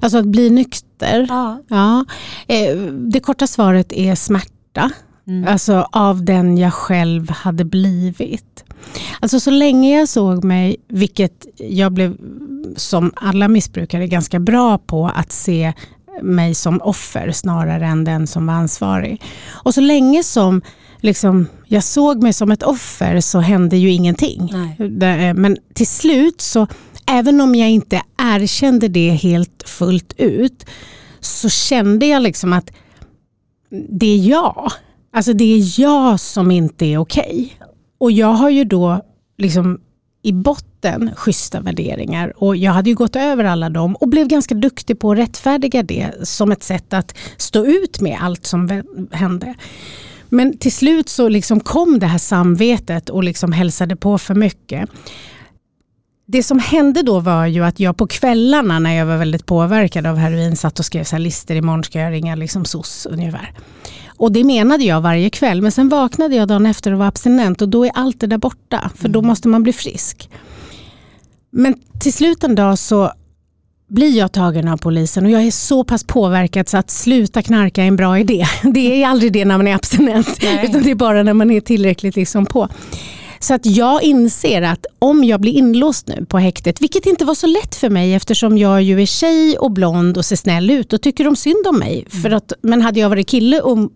Alltså att bli nykter. Ja. ja. Eh, det korta svaret är smärta. Mm. Alltså av den jag själv hade blivit. Alltså så länge jag såg mig, vilket jag blev som alla missbrukare ganska bra på att se mig som offer snarare än den som var ansvarig. Och så länge som liksom, jag såg mig som ett offer så hände ju ingenting. Nej. Men till slut så även om jag inte erkände det helt fullt ut så kände jag liksom att det är jag. Alltså det är jag som inte är okej. Okay. Och jag har ju då liksom i botten schyssta värderingar och jag hade ju gått över alla dem och blev ganska duktig på att rättfärdiga det som ett sätt att stå ut med allt som hände. Men till slut så liksom kom det här samvetet och liksom hälsade på för mycket det som hände då var ju att jag på kvällarna när jag var väldigt påverkad av heroin satt och skrev så här listor, imorgon ska jag ringa liksom SOS ungefär. Och det menade jag varje kväll men sen vaknade jag dagen efter och var abstinent och då är allt det där borta för då mm. måste man bli frisk. Men till slut en dag så blir jag tagen av polisen och jag är så pass påverkad så att sluta knarka är en bra idé. [LAUGHS] Det är aldrig det när man är abstinent Nej. utan det är bara när man är tillräckligt liksom på. Så att jag inser att om jag blir inlåst nu på häktet, vilket inte var så lätt för mig eftersom jag ju är tjej och blond och ser snäll ut, då tycker de synd om mig. Mm. För att, men hade jag varit kille och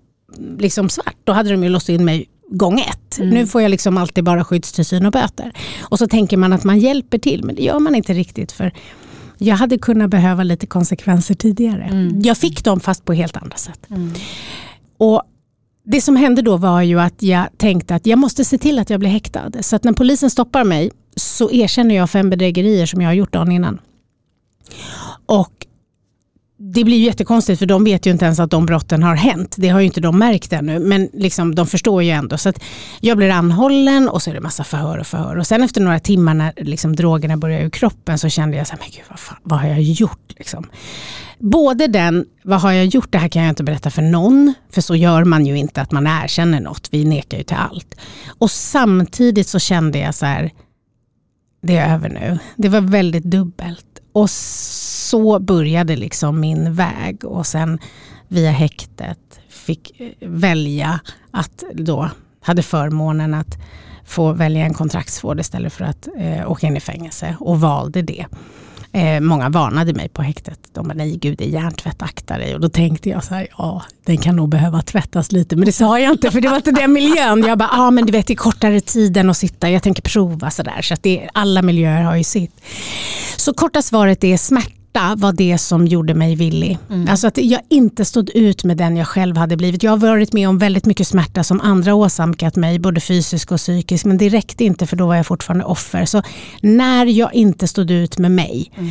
liksom svart, då hade de ju låst in mig gång ett. Mm. Nu får jag liksom alltid bara skyddstillsyn och böter. Och så tänker man att man hjälper till, men det gör man inte riktigt. för jag hade kunnat behöva lite konsekvenser tidigare. Mm. Jag fick dem fast på helt andra sätt. Mm. Och det som hände då var ju att jag tänkte att jag måste se till att jag blir häktad. Så att när polisen stoppar mig så erkänner jag fem bedrägerier som jag har gjort dagen innan. Och det blir jättekonstigt för de vet ju inte ens att de brotten har hänt. Det har ju inte de märkt ännu men liksom, de förstår ju ändå. Så jag blir anhållen och så är det massa förhör och förhör. Och sen efter några timmar när liksom, drogerna börjar ur kroppen så kände jag så här, men gud, vad, fan, vad har jag gjort? Liksom. Både den, vad har jag gjort, det här kan jag inte berätta för någon. För så gör man ju inte att man erkänner något. Vi nekar ju till allt. Och samtidigt så kände jag så här, det är över nu. Det var väldigt dubbelt. Och så började liksom min väg och sen via häktet fick eh, välja att då hade förmånen att få välja en kontraktsvård istället för att eh, åka in i fängelse och valde det. Eh, många varnade mig på häktet. De bara, nej gud det är hjärntvätt, akta dig. Och då tänkte jag så här, ja den kan nog behöva tvättas lite. Men det sa jag inte för det var inte den miljön. Jag bara, ja men du vet det är kortare tid än att sitta, jag tänker prova sådär. Så att det, alla miljöer har ju sitt. Så korta svaret är smärta smärta var det som gjorde mig villig. Mm. Alltså att jag inte stod ut med den jag själv hade blivit. Jag har varit med om väldigt mycket smärta som andra åsamkat mig, både fysisk och psykisk. Men det räckte inte för då var jag fortfarande offer. Så när jag inte stod ut med mig. Mm.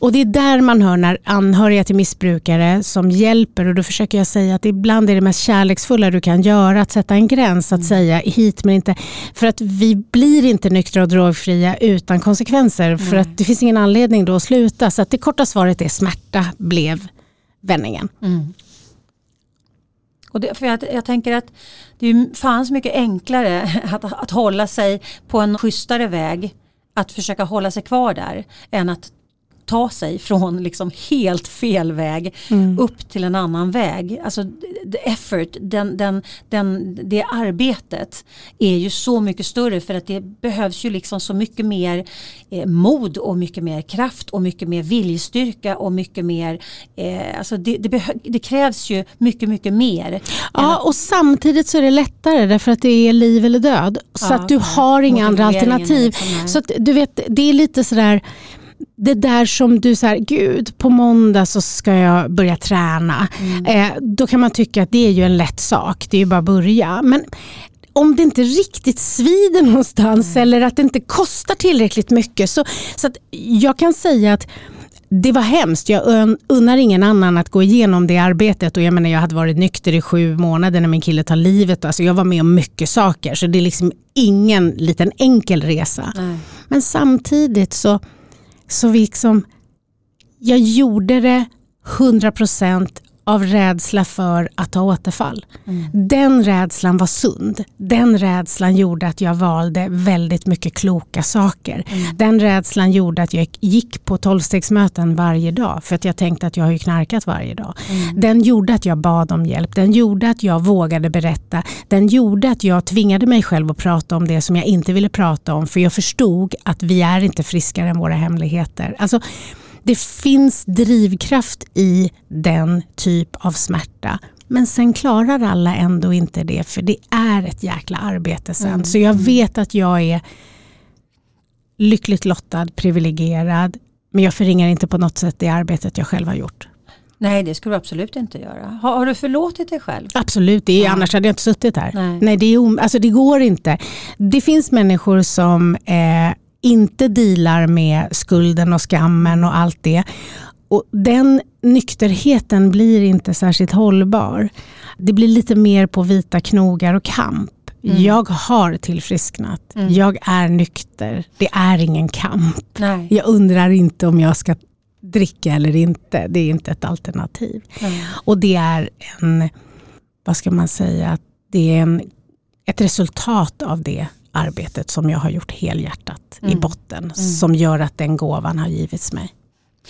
Och det är där man hör när anhöriga till missbrukare som hjälper och då försöker jag säga att ibland är det mest kärleksfulla du kan göra att sätta en gräns, att mm. säga hit men inte. För att vi blir inte nyktra och drogfria utan konsekvenser. För att det finns ingen anledning då att sluta. Så att det korta svaret är smärta blev vändningen. Mm. Och det, för jag, jag, tänker att det fanns mycket enklare [LAUGHS] att, att hålla sig på en schysstare väg att försöka hålla sig kvar där än att ta sig från liksom helt fel väg mm. upp till en annan väg. Alltså the effort, den, den, den, det arbetet är ju så mycket större för att det behövs ju liksom så mycket mer eh, mod och mycket mer kraft och mycket mer viljestyrka och mycket mer, eh, alltså det, det, det, krävs ju mycket mycket mer. Ja och samtidigt så är det lättare därför att det är liv eller död. Så ja, att du har inga andra alternativ. Liksom så att du vet, det är lite sådär det där som du säger, gud på måndag så ska jag börja träna. Mm. Eh, då kan man tycka att det är ju en lätt sak, det är ju bara att börja. Men om det inte riktigt svider någonstans mm. eller att det inte kostar tillräckligt mycket. Så, så jag kan säga att det var hemskt. Jag unnar ingen annan att gå igenom det arbetet. Och jag, menar, jag hade varit nykter i sju månader när min kille tar livet. Alltså jag var med om mycket saker. Så det är liksom ingen liten enkel resa. Mm. Men samtidigt så så liksom, jag gjorde det 100 procent av rädsla för att ha återfall. Mm. Den rädslan var sund. Den rädslan gjorde att jag valde väldigt mycket kloka saker. Mm. Den rädslan gjorde att jag gick på tolvstegsmöten varje dag för att jag tänkte att jag har ju knarkat varje dag. Mm. Den gjorde att jag bad om hjälp. Den gjorde att jag vågade berätta. Den gjorde att jag tvingade mig själv att prata om det som jag inte ville prata om för jag förstod att vi är inte friskare än våra hemligheter. Alltså, det finns drivkraft i den typ av smärta. Men sen klarar alla ändå inte det för det är ett jäkla arbete sen. Mm. Så jag vet att jag är lyckligt lottad, privilegierad. Men jag förringar inte på något sätt det arbetet jag själv har gjort. Nej det skulle du absolut inte göra. Har, har du förlåtit dig själv? Absolut, det är, ja. annars hade jag inte suttit här. Nej, Nej det, är, alltså, det går inte. Det finns människor som eh, inte dealar med skulden och skammen och allt det. Och den nykterheten blir inte särskilt hållbar. Det blir lite mer på vita knogar och kamp. Mm. Jag har tillfrisknat. Mm. Jag är nykter. Det är ingen kamp. Nej. Jag undrar inte om jag ska dricka eller inte. Det är inte ett alternativ. Nej. Och det är en, vad ska man säga, det är en, ett resultat av det arbetet som jag har gjort helhjärtat mm. i botten. Mm. Som gör att den gåvan har givits mig.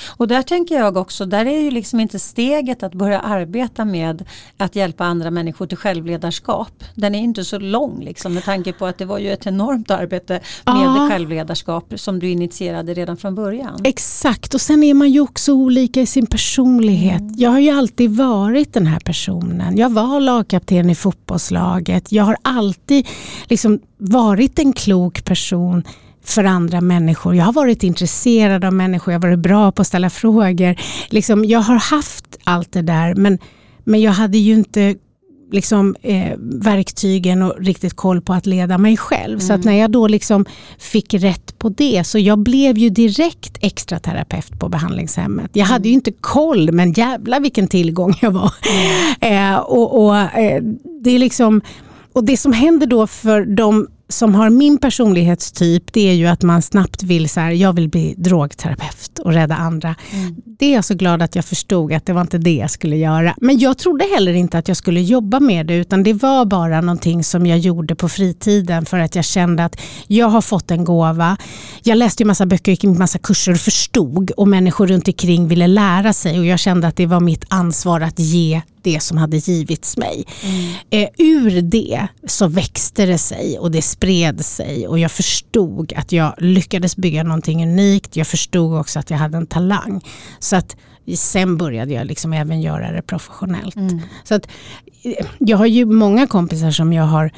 Och där tänker jag också, där är ju liksom inte steget att börja arbeta med att hjälpa andra människor till självledarskap. Den är inte så lång liksom med tanke på att det var ju ett enormt arbete med ja. självledarskap som du initierade redan från början. Exakt och sen är man ju också olika i sin personlighet. Mm. Jag har ju alltid varit den här personen. Jag var lagkapten i fotbollslaget. Jag har alltid liksom varit en klok person för andra människor. Jag har varit intresserad av människor, jag har varit bra på att ställa frågor. Liksom, jag har haft allt det där men, men jag hade ju inte liksom, eh, verktygen och riktigt koll på att leda mig själv. Mm. Så att mm. när jag då liksom fick rätt på det, så jag blev ju direkt extra terapeut på behandlingshemmet. Jag hade ju inte koll, men jävla vilken tillgång jag var. Mm. Eh, och, och eh, det är liksom och det som händer då för de som har min personlighetstyp, det är ju att man snabbt vill så här, jag vill bli drogterapeut och rädda andra. Mm. Det är jag så glad att jag förstod att det var inte det jag skulle göra. Men jag trodde heller inte att jag skulle jobba med det, utan det var bara någonting som jag gjorde på fritiden för att jag kände att jag har fått en gåva. Jag läste ju massa böcker, gick massa kurser och förstod och människor runt omkring ville lära sig och jag kände att det var mitt ansvar att ge det som hade givits mig. Mm. Eh, ur det så växte det sig och det spred sig och jag förstod att jag lyckades bygga någonting unikt. Jag förstod också att jag hade en talang. Så att sen började jag liksom även göra det professionellt. Mm. Så att, eh, jag har ju många kompisar som jag har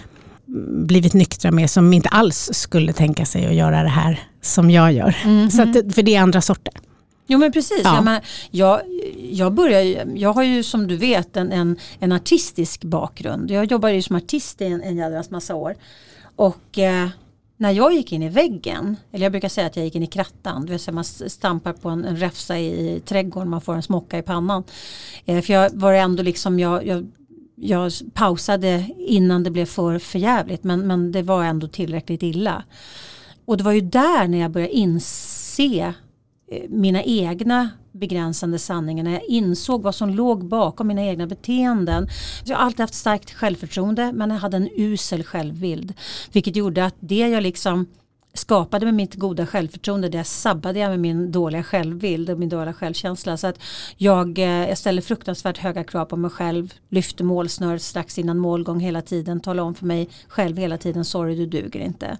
blivit nyktra med som inte alls skulle tänka sig att göra det här som jag gör. Mm. Så att, för det är andra sorter. Jo men precis. Ja. Jag, menar, jag, jag, börjar, jag har ju som du vet en, en, en artistisk bakgrund. Jag jobbade ju som artist i en, en jädrans massa år. Och eh, när jag gick in i väggen, eller jag brukar säga att jag gick in i krattan, det vill säga man stampar på en, en räfsa i, i trädgården, man får en smocka i pannan. Eh, för jag var ändå liksom, jag, jag, jag pausade innan det blev för förjävligt men, men det var ändå tillräckligt illa. Och det var ju där när jag började inse Eh, mina egna begränsande sanningar, när jag insåg vad som låg bakom mina egna beteenden. Jag har alltid haft starkt självförtroende men jag hade en usel självbild. Vilket gjorde att det jag liksom skapade med mitt goda självförtroende det sabbade jag med min dåliga självbild och min dåliga självkänsla. Så att jag, eh, jag ställer fruktansvärt höga krav på mig själv, lyfter målsnöret strax innan målgång hela tiden, talar om för mig själv hela tiden, sorry du duger inte.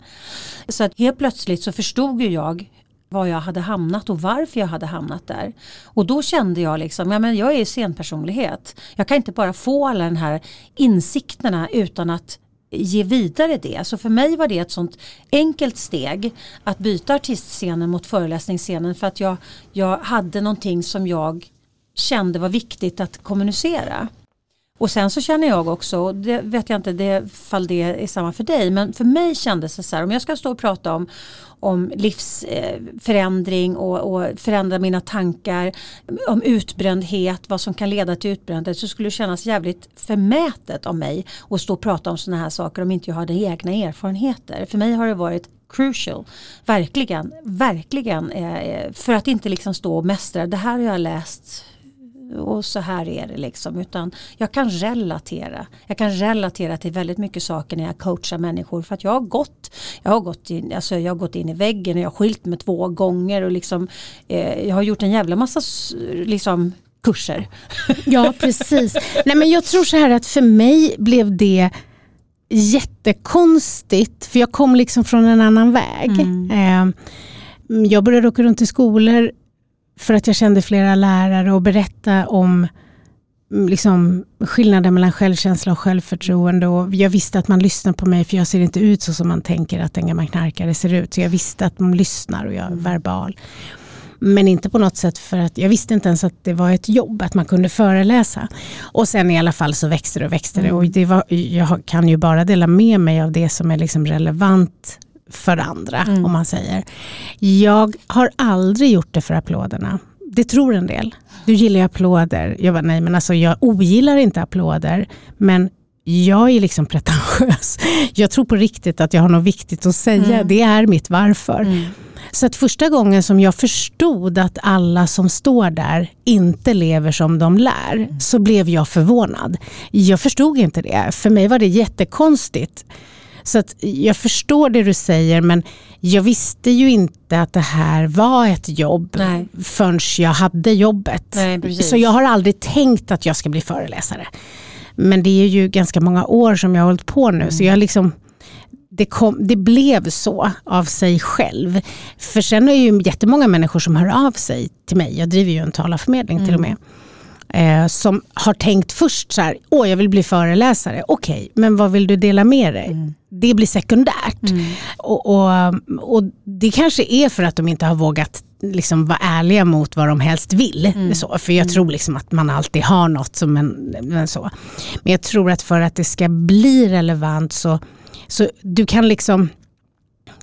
Så att helt plötsligt så förstod ju jag var jag hade hamnat och varför jag hade hamnat där. Och då kände jag liksom, ja men jag är scenpersonlighet. Jag kan inte bara få alla de här insikterna utan att ge vidare det. Så för mig var det ett sånt enkelt steg att byta artistscenen mot föreläsningsscenen för att jag, jag hade någonting som jag kände var viktigt att kommunicera. Och sen så känner jag också, det vet jag inte det, fall det är samma för dig, men för mig kändes det så här, om jag ska stå och prata om, om livsförändring och, och förändra mina tankar, om utbrändhet, vad som kan leda till utbrändhet, så skulle det kännas jävligt förmätet av mig att stå och prata om sådana här saker om inte jag hade egna erfarenheter. För mig har det varit crucial. Verkligen, verkligen. Eh, eh, för att inte liksom stå och mästra. Det här har jag läst och så här är det liksom. Utan jag kan relatera. Jag kan relatera till väldigt mycket saker när jag coachar människor. För att jag har gått, jag har gått, in, alltså jag har gått in i väggen och jag har skilt mig två gånger. Och liksom, eh, jag har gjort en jävla massa liksom, kurser. [LAUGHS] Ja precis. Nej, men jag tror så här att för mig blev det jättekonstigt. För jag kom liksom från en annan väg. Mm. Eh, jag började åka runt i skolor för att jag kände flera lärare och berätta om mm, liksom, skillnaden mellan självkänsla och självförtroende. Och jag visste att man lyssnar på mig för jag ser inte ut så som man tänker att en gammal knarkare ser ut. Så jag visste att man lyssnar och jag är mm. verbal. Men inte på något sätt för att jag visste inte ens att det var ett jobb, att man kunde föreläsa. Och sen i alla fall så växte det och växte det. Och det var, jag kan ju bara dela med mig av det som är liksom relevant för andra, mm. om man säger. Jag har aldrig gjort det för applåderna. Det tror en del. Du gillar ju applåder. Jag bara, nej men alltså jag ogillar inte applåder. Men jag är liksom pretentiös. [LAUGHS] Jag tror på riktigt att jag har något viktigt att säga. Mm. Det är mitt varför. Mm. Så att första gången som jag förstod att alla som står där inte lever som de lär, mm. så blev jag förvånad. Jag förstod inte det. För mig var det jättekonstigt. Så att jag förstår det du säger men jag visste ju inte att det här var ett jobb Nej. förrän jag hade jobbet. Nej, så jag har aldrig tänkt att jag ska bli föreläsare. Men det är ju ganska många år som jag har hållit på nu mm. så jag liksom det, kom, det blev så av sig själv. För sen är det ju jättemånga människor som hör av sig till mig. Jag driver ju en talarförmedling mm. till och mm. med. Eh, som har tänkt först så här, åh jag vill bli föreläsare. Okej, okay, men vad vill du dela med dig? Mm. Det blir sekundärt. Mm. Och, och, och, det kanske är för att de inte har vågat liksom vara ärliga mot vad de helst vill. Mm. Så, för jag mm. tror liksom att man alltid har något som en, en, så. Men jag tror att för att det ska bli relevant så, så du kan liksom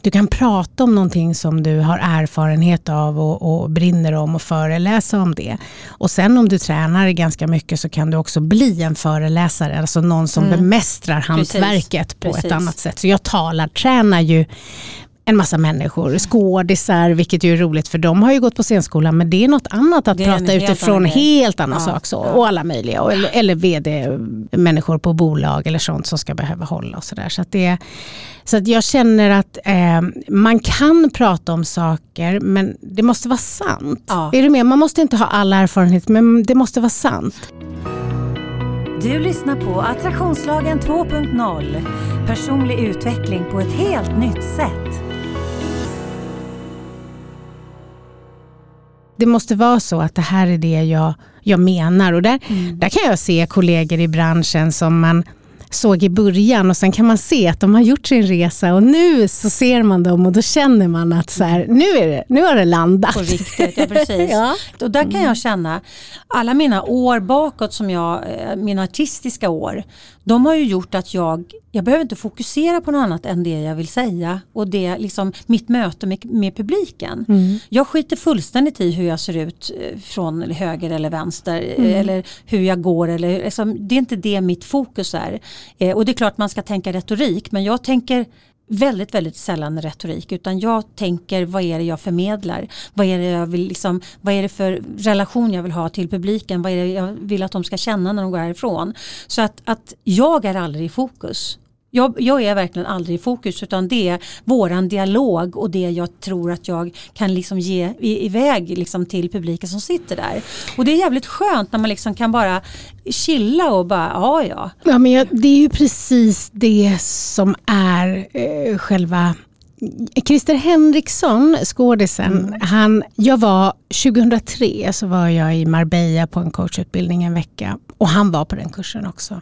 du kan prata om någonting som du har erfarenhet av och, och, brinner om och föreläsa om det. Och sen om du tränar ganska mycket så kan du också bli en föreläsare, alltså någon som mm. bemästrar hantverket Precis. på Precis. ett annat sätt. Så jag talar, tränar ju en massa människor, skådisar, vilket ju är roligt för de har ju gått på scenskolan men det är något annat att prata utifrån helt, helt annan ja, sak. Så, ja. Och alla möjliga, och, eller, eller vd-människor på bolag eller sånt som ska behöva hålla och sådär. Så, att så att jag känner att eh, man kan prata om saker men det måste vara sant. Ja. Är du med? Man måste inte ha all erfarenhet men det måste vara sant. Du lyssnar på Attraktionslagen 2.0. Personlig utveckling på ett helt nytt sätt. Det måste vara så att det här är det jag, jag menar. Och där, mm. där kan jag se kollegor i branschen som man såg i början och sen kan man se att de har gjort sin resa och nu så ser man dem och då känner man att så här, nu, är det, nu har det landat. På riktigt, ja precis. [LAUGHS] ja. Och där kan jag känna, alla mina år bakåt, som jag, eh, mina artistiska år, de har ju gjort att jag, jag behöver inte fokusera på något annat än det jag vill säga och det liksom mitt möte med, med publiken. Mm. Jag skiter fullständigt i hur jag ser ut eh, från höger eller vänster mm. eller hur jag går. Eller, liksom, det är inte det mitt fokus är. Eh, och det är klart man ska tänka retorik men jag tänker väldigt, väldigt sällan retorik utan jag tänker vad är det jag förmedlar? Vad är det, jag vill liksom, vad är det för relation jag vill ha till publiken? Vad är det jag vill att de ska känna när de går härifrån? Så att, att jag är aldrig i fokus. Jag, jag, är verkligen aldrig i fokus utan det är våran dialog och det jag tror att jag kan liksom ge iväg liksom till publiken som sitter där. Och det är jävligt skönt när man liksom kan bara chilla och bara, ja ja. Ja men jag, det är ju precis det som är eh, själva Christer Henriksson, skådisen, mm. han, jag var 2003 så var jag i Marbella på en coachutbildning en vecka och han var på den kursen också.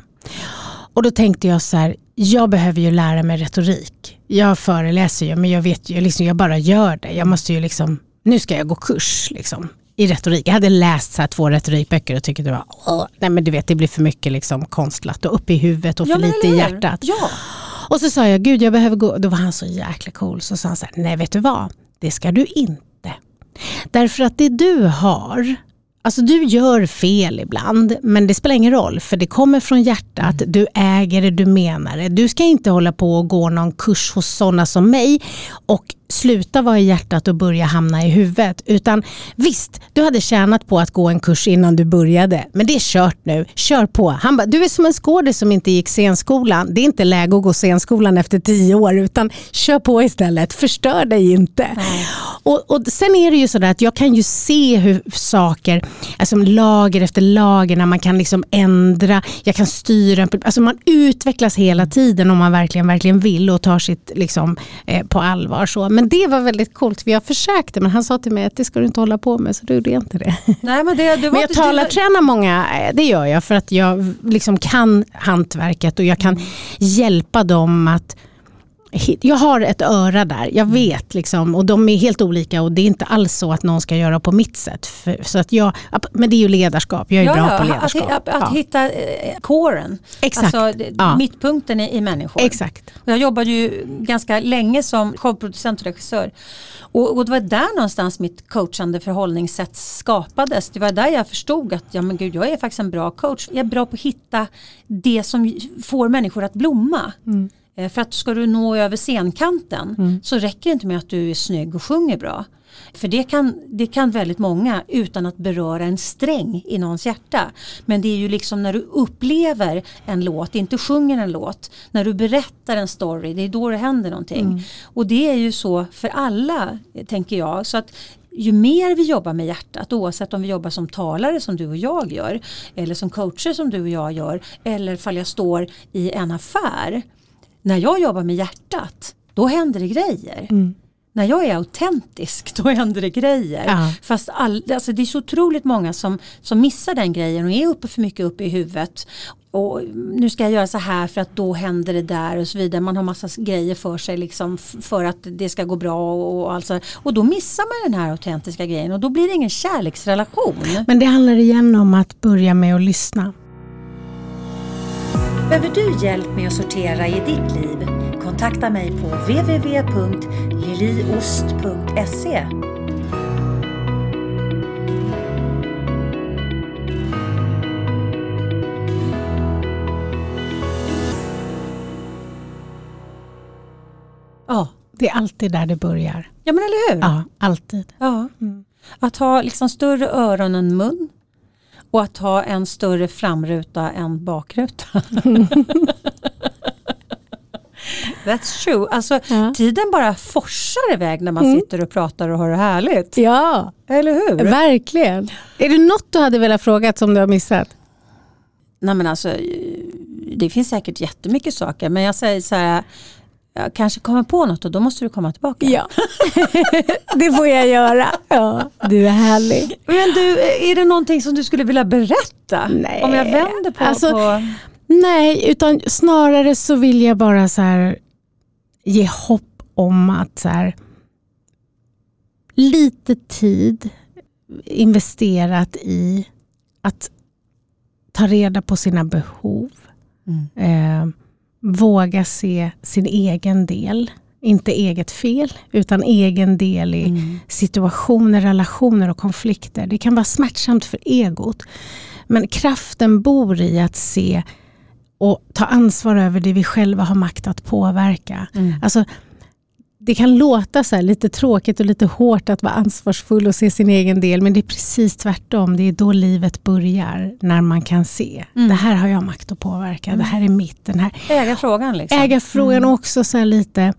Och då tänkte jag så här, jag behöver ju lära mig retorik. Jag föreläser ju men jag vet ju, liksom, jag bara gör det. Jag måste ju liksom, nu ska jag gå kurs liksom, i retorik. Jag hade läst så här två retorikböcker och tyckte det var, Åh, nej men du vet det blir för mycket liksom konstlat och upp i huvudet och för ja, lite i hjärtat. Ja. Och så sa jag, gud jag behöver gå, då var han så jäkla cool. Så sa han så här, nej vet du vad, det ska du inte. Därför att det du har, Alltså du gör fel ibland, men det spelar ingen roll för det kommer från hjärtat, mm. du äger det, du menar det. Du ska inte hålla på och gå någon kurs hos sådana som mig och sluta vara i hjärtat och börja hamna i huvudet. Utan visst, du hade tjänat på att gå en kurs innan du började, men det är kört nu. Kör på. Han bara, du är som en skådis som inte gick scenskolan. Det är inte läge att gå scenskolan efter tio år, utan kör på istället. Förstör dig inte. Och, och, Sen är det ju sådär att jag kan ju se hur saker, alltså lager efter lager, när man kan liksom ändra, jag kan styra, alltså man utvecklas hela tiden om man verkligen, verkligen vill och tar sitt liksom, eh, på allvar. Så. Men det var väldigt coolt. Jag försökte men han sa till mig att det ska du inte hålla på med så då gjorde jag inte det. Nej, men, det, det men jag talartränar många, eh, det gör jag för att jag liksom kan hantverket och jag kan hjälpa dem att jag har ett öra där, jag vet liksom, och de är helt olika och det är inte alls så att någon ska göra på mitt sätt. För, så att jag, men det är ju ledarskap, jag är ja, bra på ledarskap. Att, att, att ja. hitta eh, kåren, Exakt. alltså ja. mittpunkten i, i människor. Exakt. Jag jobbade ju ganska länge som showproducent och regissör. Och, och, det var där någonstans mitt coachande förhållningssätt skapades. Det var där jag förstod att ja, men gud, jag är faktiskt en bra coach. Jag är bra på att hitta det som får människor att blomma. Mm. Eh, för att ska du nå över scenkanten mm. så räcker det inte med att du är snygg och sjunger bra. För det kan, det kan väldigt många utan att beröra en sträng i någons hjärta. Men det är ju liksom när du upplever en låt, inte sjunger en låt, när du berättar en story, det är då det händer någonting. Mm. Och det är ju så för alla, tänker jag. Så att ju mer vi jobbar med hjärtat, oavsett om vi jobbar som talare som du och jag gör, eller som coacher som du och jag gör, eller fall jag står i en affär, när jag jobbar med hjärtat, då händer det grejer. Mm. när jag är autentisk [LAUGHS] då händer det grejer. Ja. Fast all, alltså det är så otroligt många som, som missar den grejen och är uppe för mycket uppe i huvudet. Och nu ska jag göra så här för att då händer det där och så vidare. Man har massa grejer för sig liksom för att det ska gå bra. Och, alltså, och då missar man den här autentiska grejen och då blir det ingen kärleksrelation. Men det handlar igen om att börja med att lyssna. Behöver du hjälp med att sortera i ditt liv? Kontakta mig på www.liliost.se Ja. Det är alltid där det börjar. ja, men eller hur? Ja, alltid. Ja. Att ha liksom större öron än mun och att ha en större framruta än bakruta. [LAUGHS] That's true. Alltså, Ja. Tiden bara forsar iväg när man Mm. sitter och pratar och har det härligt. Ja, Eller hur? verkligen. Är det något du hade velat fråga som du har missat? Nej, men alltså, det finns säkert jättemycket saker men jag säger så här, jag kanske kommer på något och då måste du komma tillbaka. Ja, [LAUGHS] det får jag göra. Ja, du är härlig. Men du, är det någonting som du skulle vilja berätta? Nej. Om jag vänder på... Alltså, på... Nej, utan snarare så vill jag bara så här ge hopp om att så här, lite tid investerat i att ta reda på sina behov. Eh, våga se sin egen del. Inte eget fel, utan egen del i situationer, relationer och konflikter. Det kan vara smärtsamt för egot. Men kraften bor i att se och ta ansvar över det vi själva har makt att påverka. Alltså, det kan låta så lite tråkigt och lite hårt att vara ansvarsfull och se sin egen del, men det är precis tvärtom. Det är då livet börjar, när man kan se. Det här har jag makt att påverka, det här är mitt. Den här. Äga frågan liksom. Äga frågan också så lite,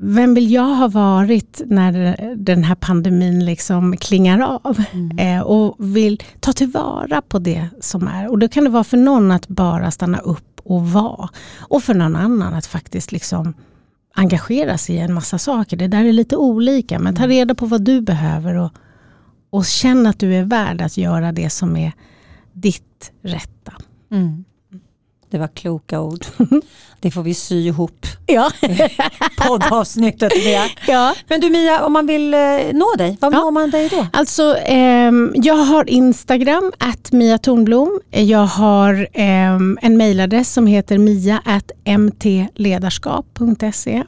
vem vill jag ha varit när den här pandemin liksom klingar av? Eh, och vill ta tillvara på det som är. Och då kan det vara för någon att bara stanna upp och vara. Och för någon annan att faktiskt liksom engagera sig i en massa saker. Det där är lite olika, men ta reda på vad du behöver och, och känn att du är värd att göra det som är ditt rätta. Mm. Det var kloka ord. [LAUGHS] Det får vi sy ihop Ja. [LAUGHS] poddavsnittet med. ja. Men du Mia, om man vill eh, nå dig, var Ja. når man dig då? Alltså, ehm, jag har Instagram, at Mia Tornblom. Jag har ehm, en mejladress som heter mia mtledarskap.se.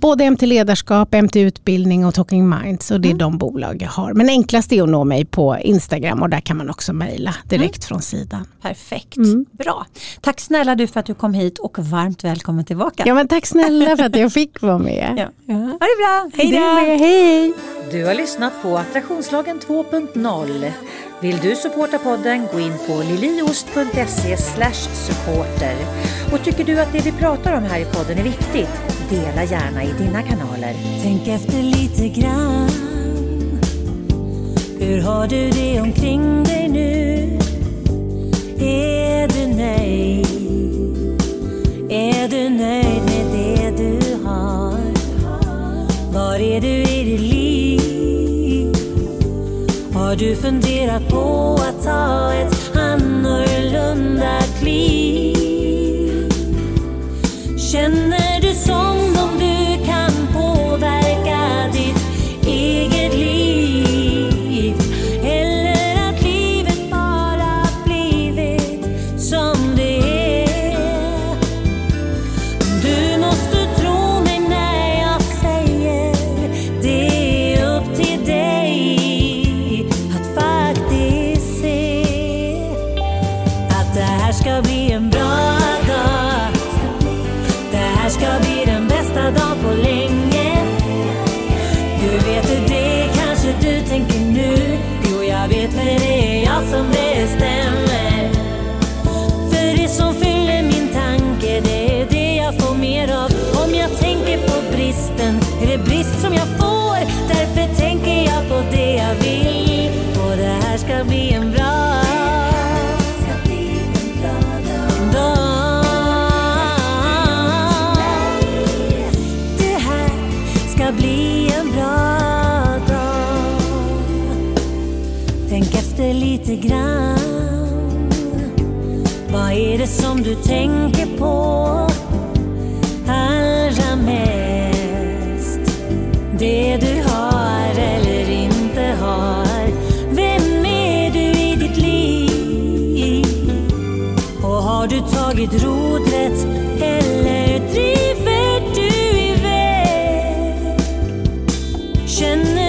Både MT Ledarskap, MT Utbildning och Talking Minds. Och det är de bolag jag har. Men enklast är att nå mig på Instagram och där kan man också mejla direkt från sidan. Perfekt, Mm. bra. Tack snälla du för att du kom hit och varmt välkommen tillbaka. Ja, men tack snälla för att jag fick vara med. [LAUGHS] Ja. Ha det bra, hej Du då! hej! Du har lyssnat på Attraktionslagen 2.0. Vill du supporta podden, gå in på liliost.se supporter. Och tycker du att det vi pratar om här i podden är viktigt, dela gärna i dina kanaler. Tänk efter lite grann Hur har du det omkring dig tänker på allra mest. Det du har eller inte har. Vem är du i ditt liv? Och har du tagit rodret eller driver du iväg? Känner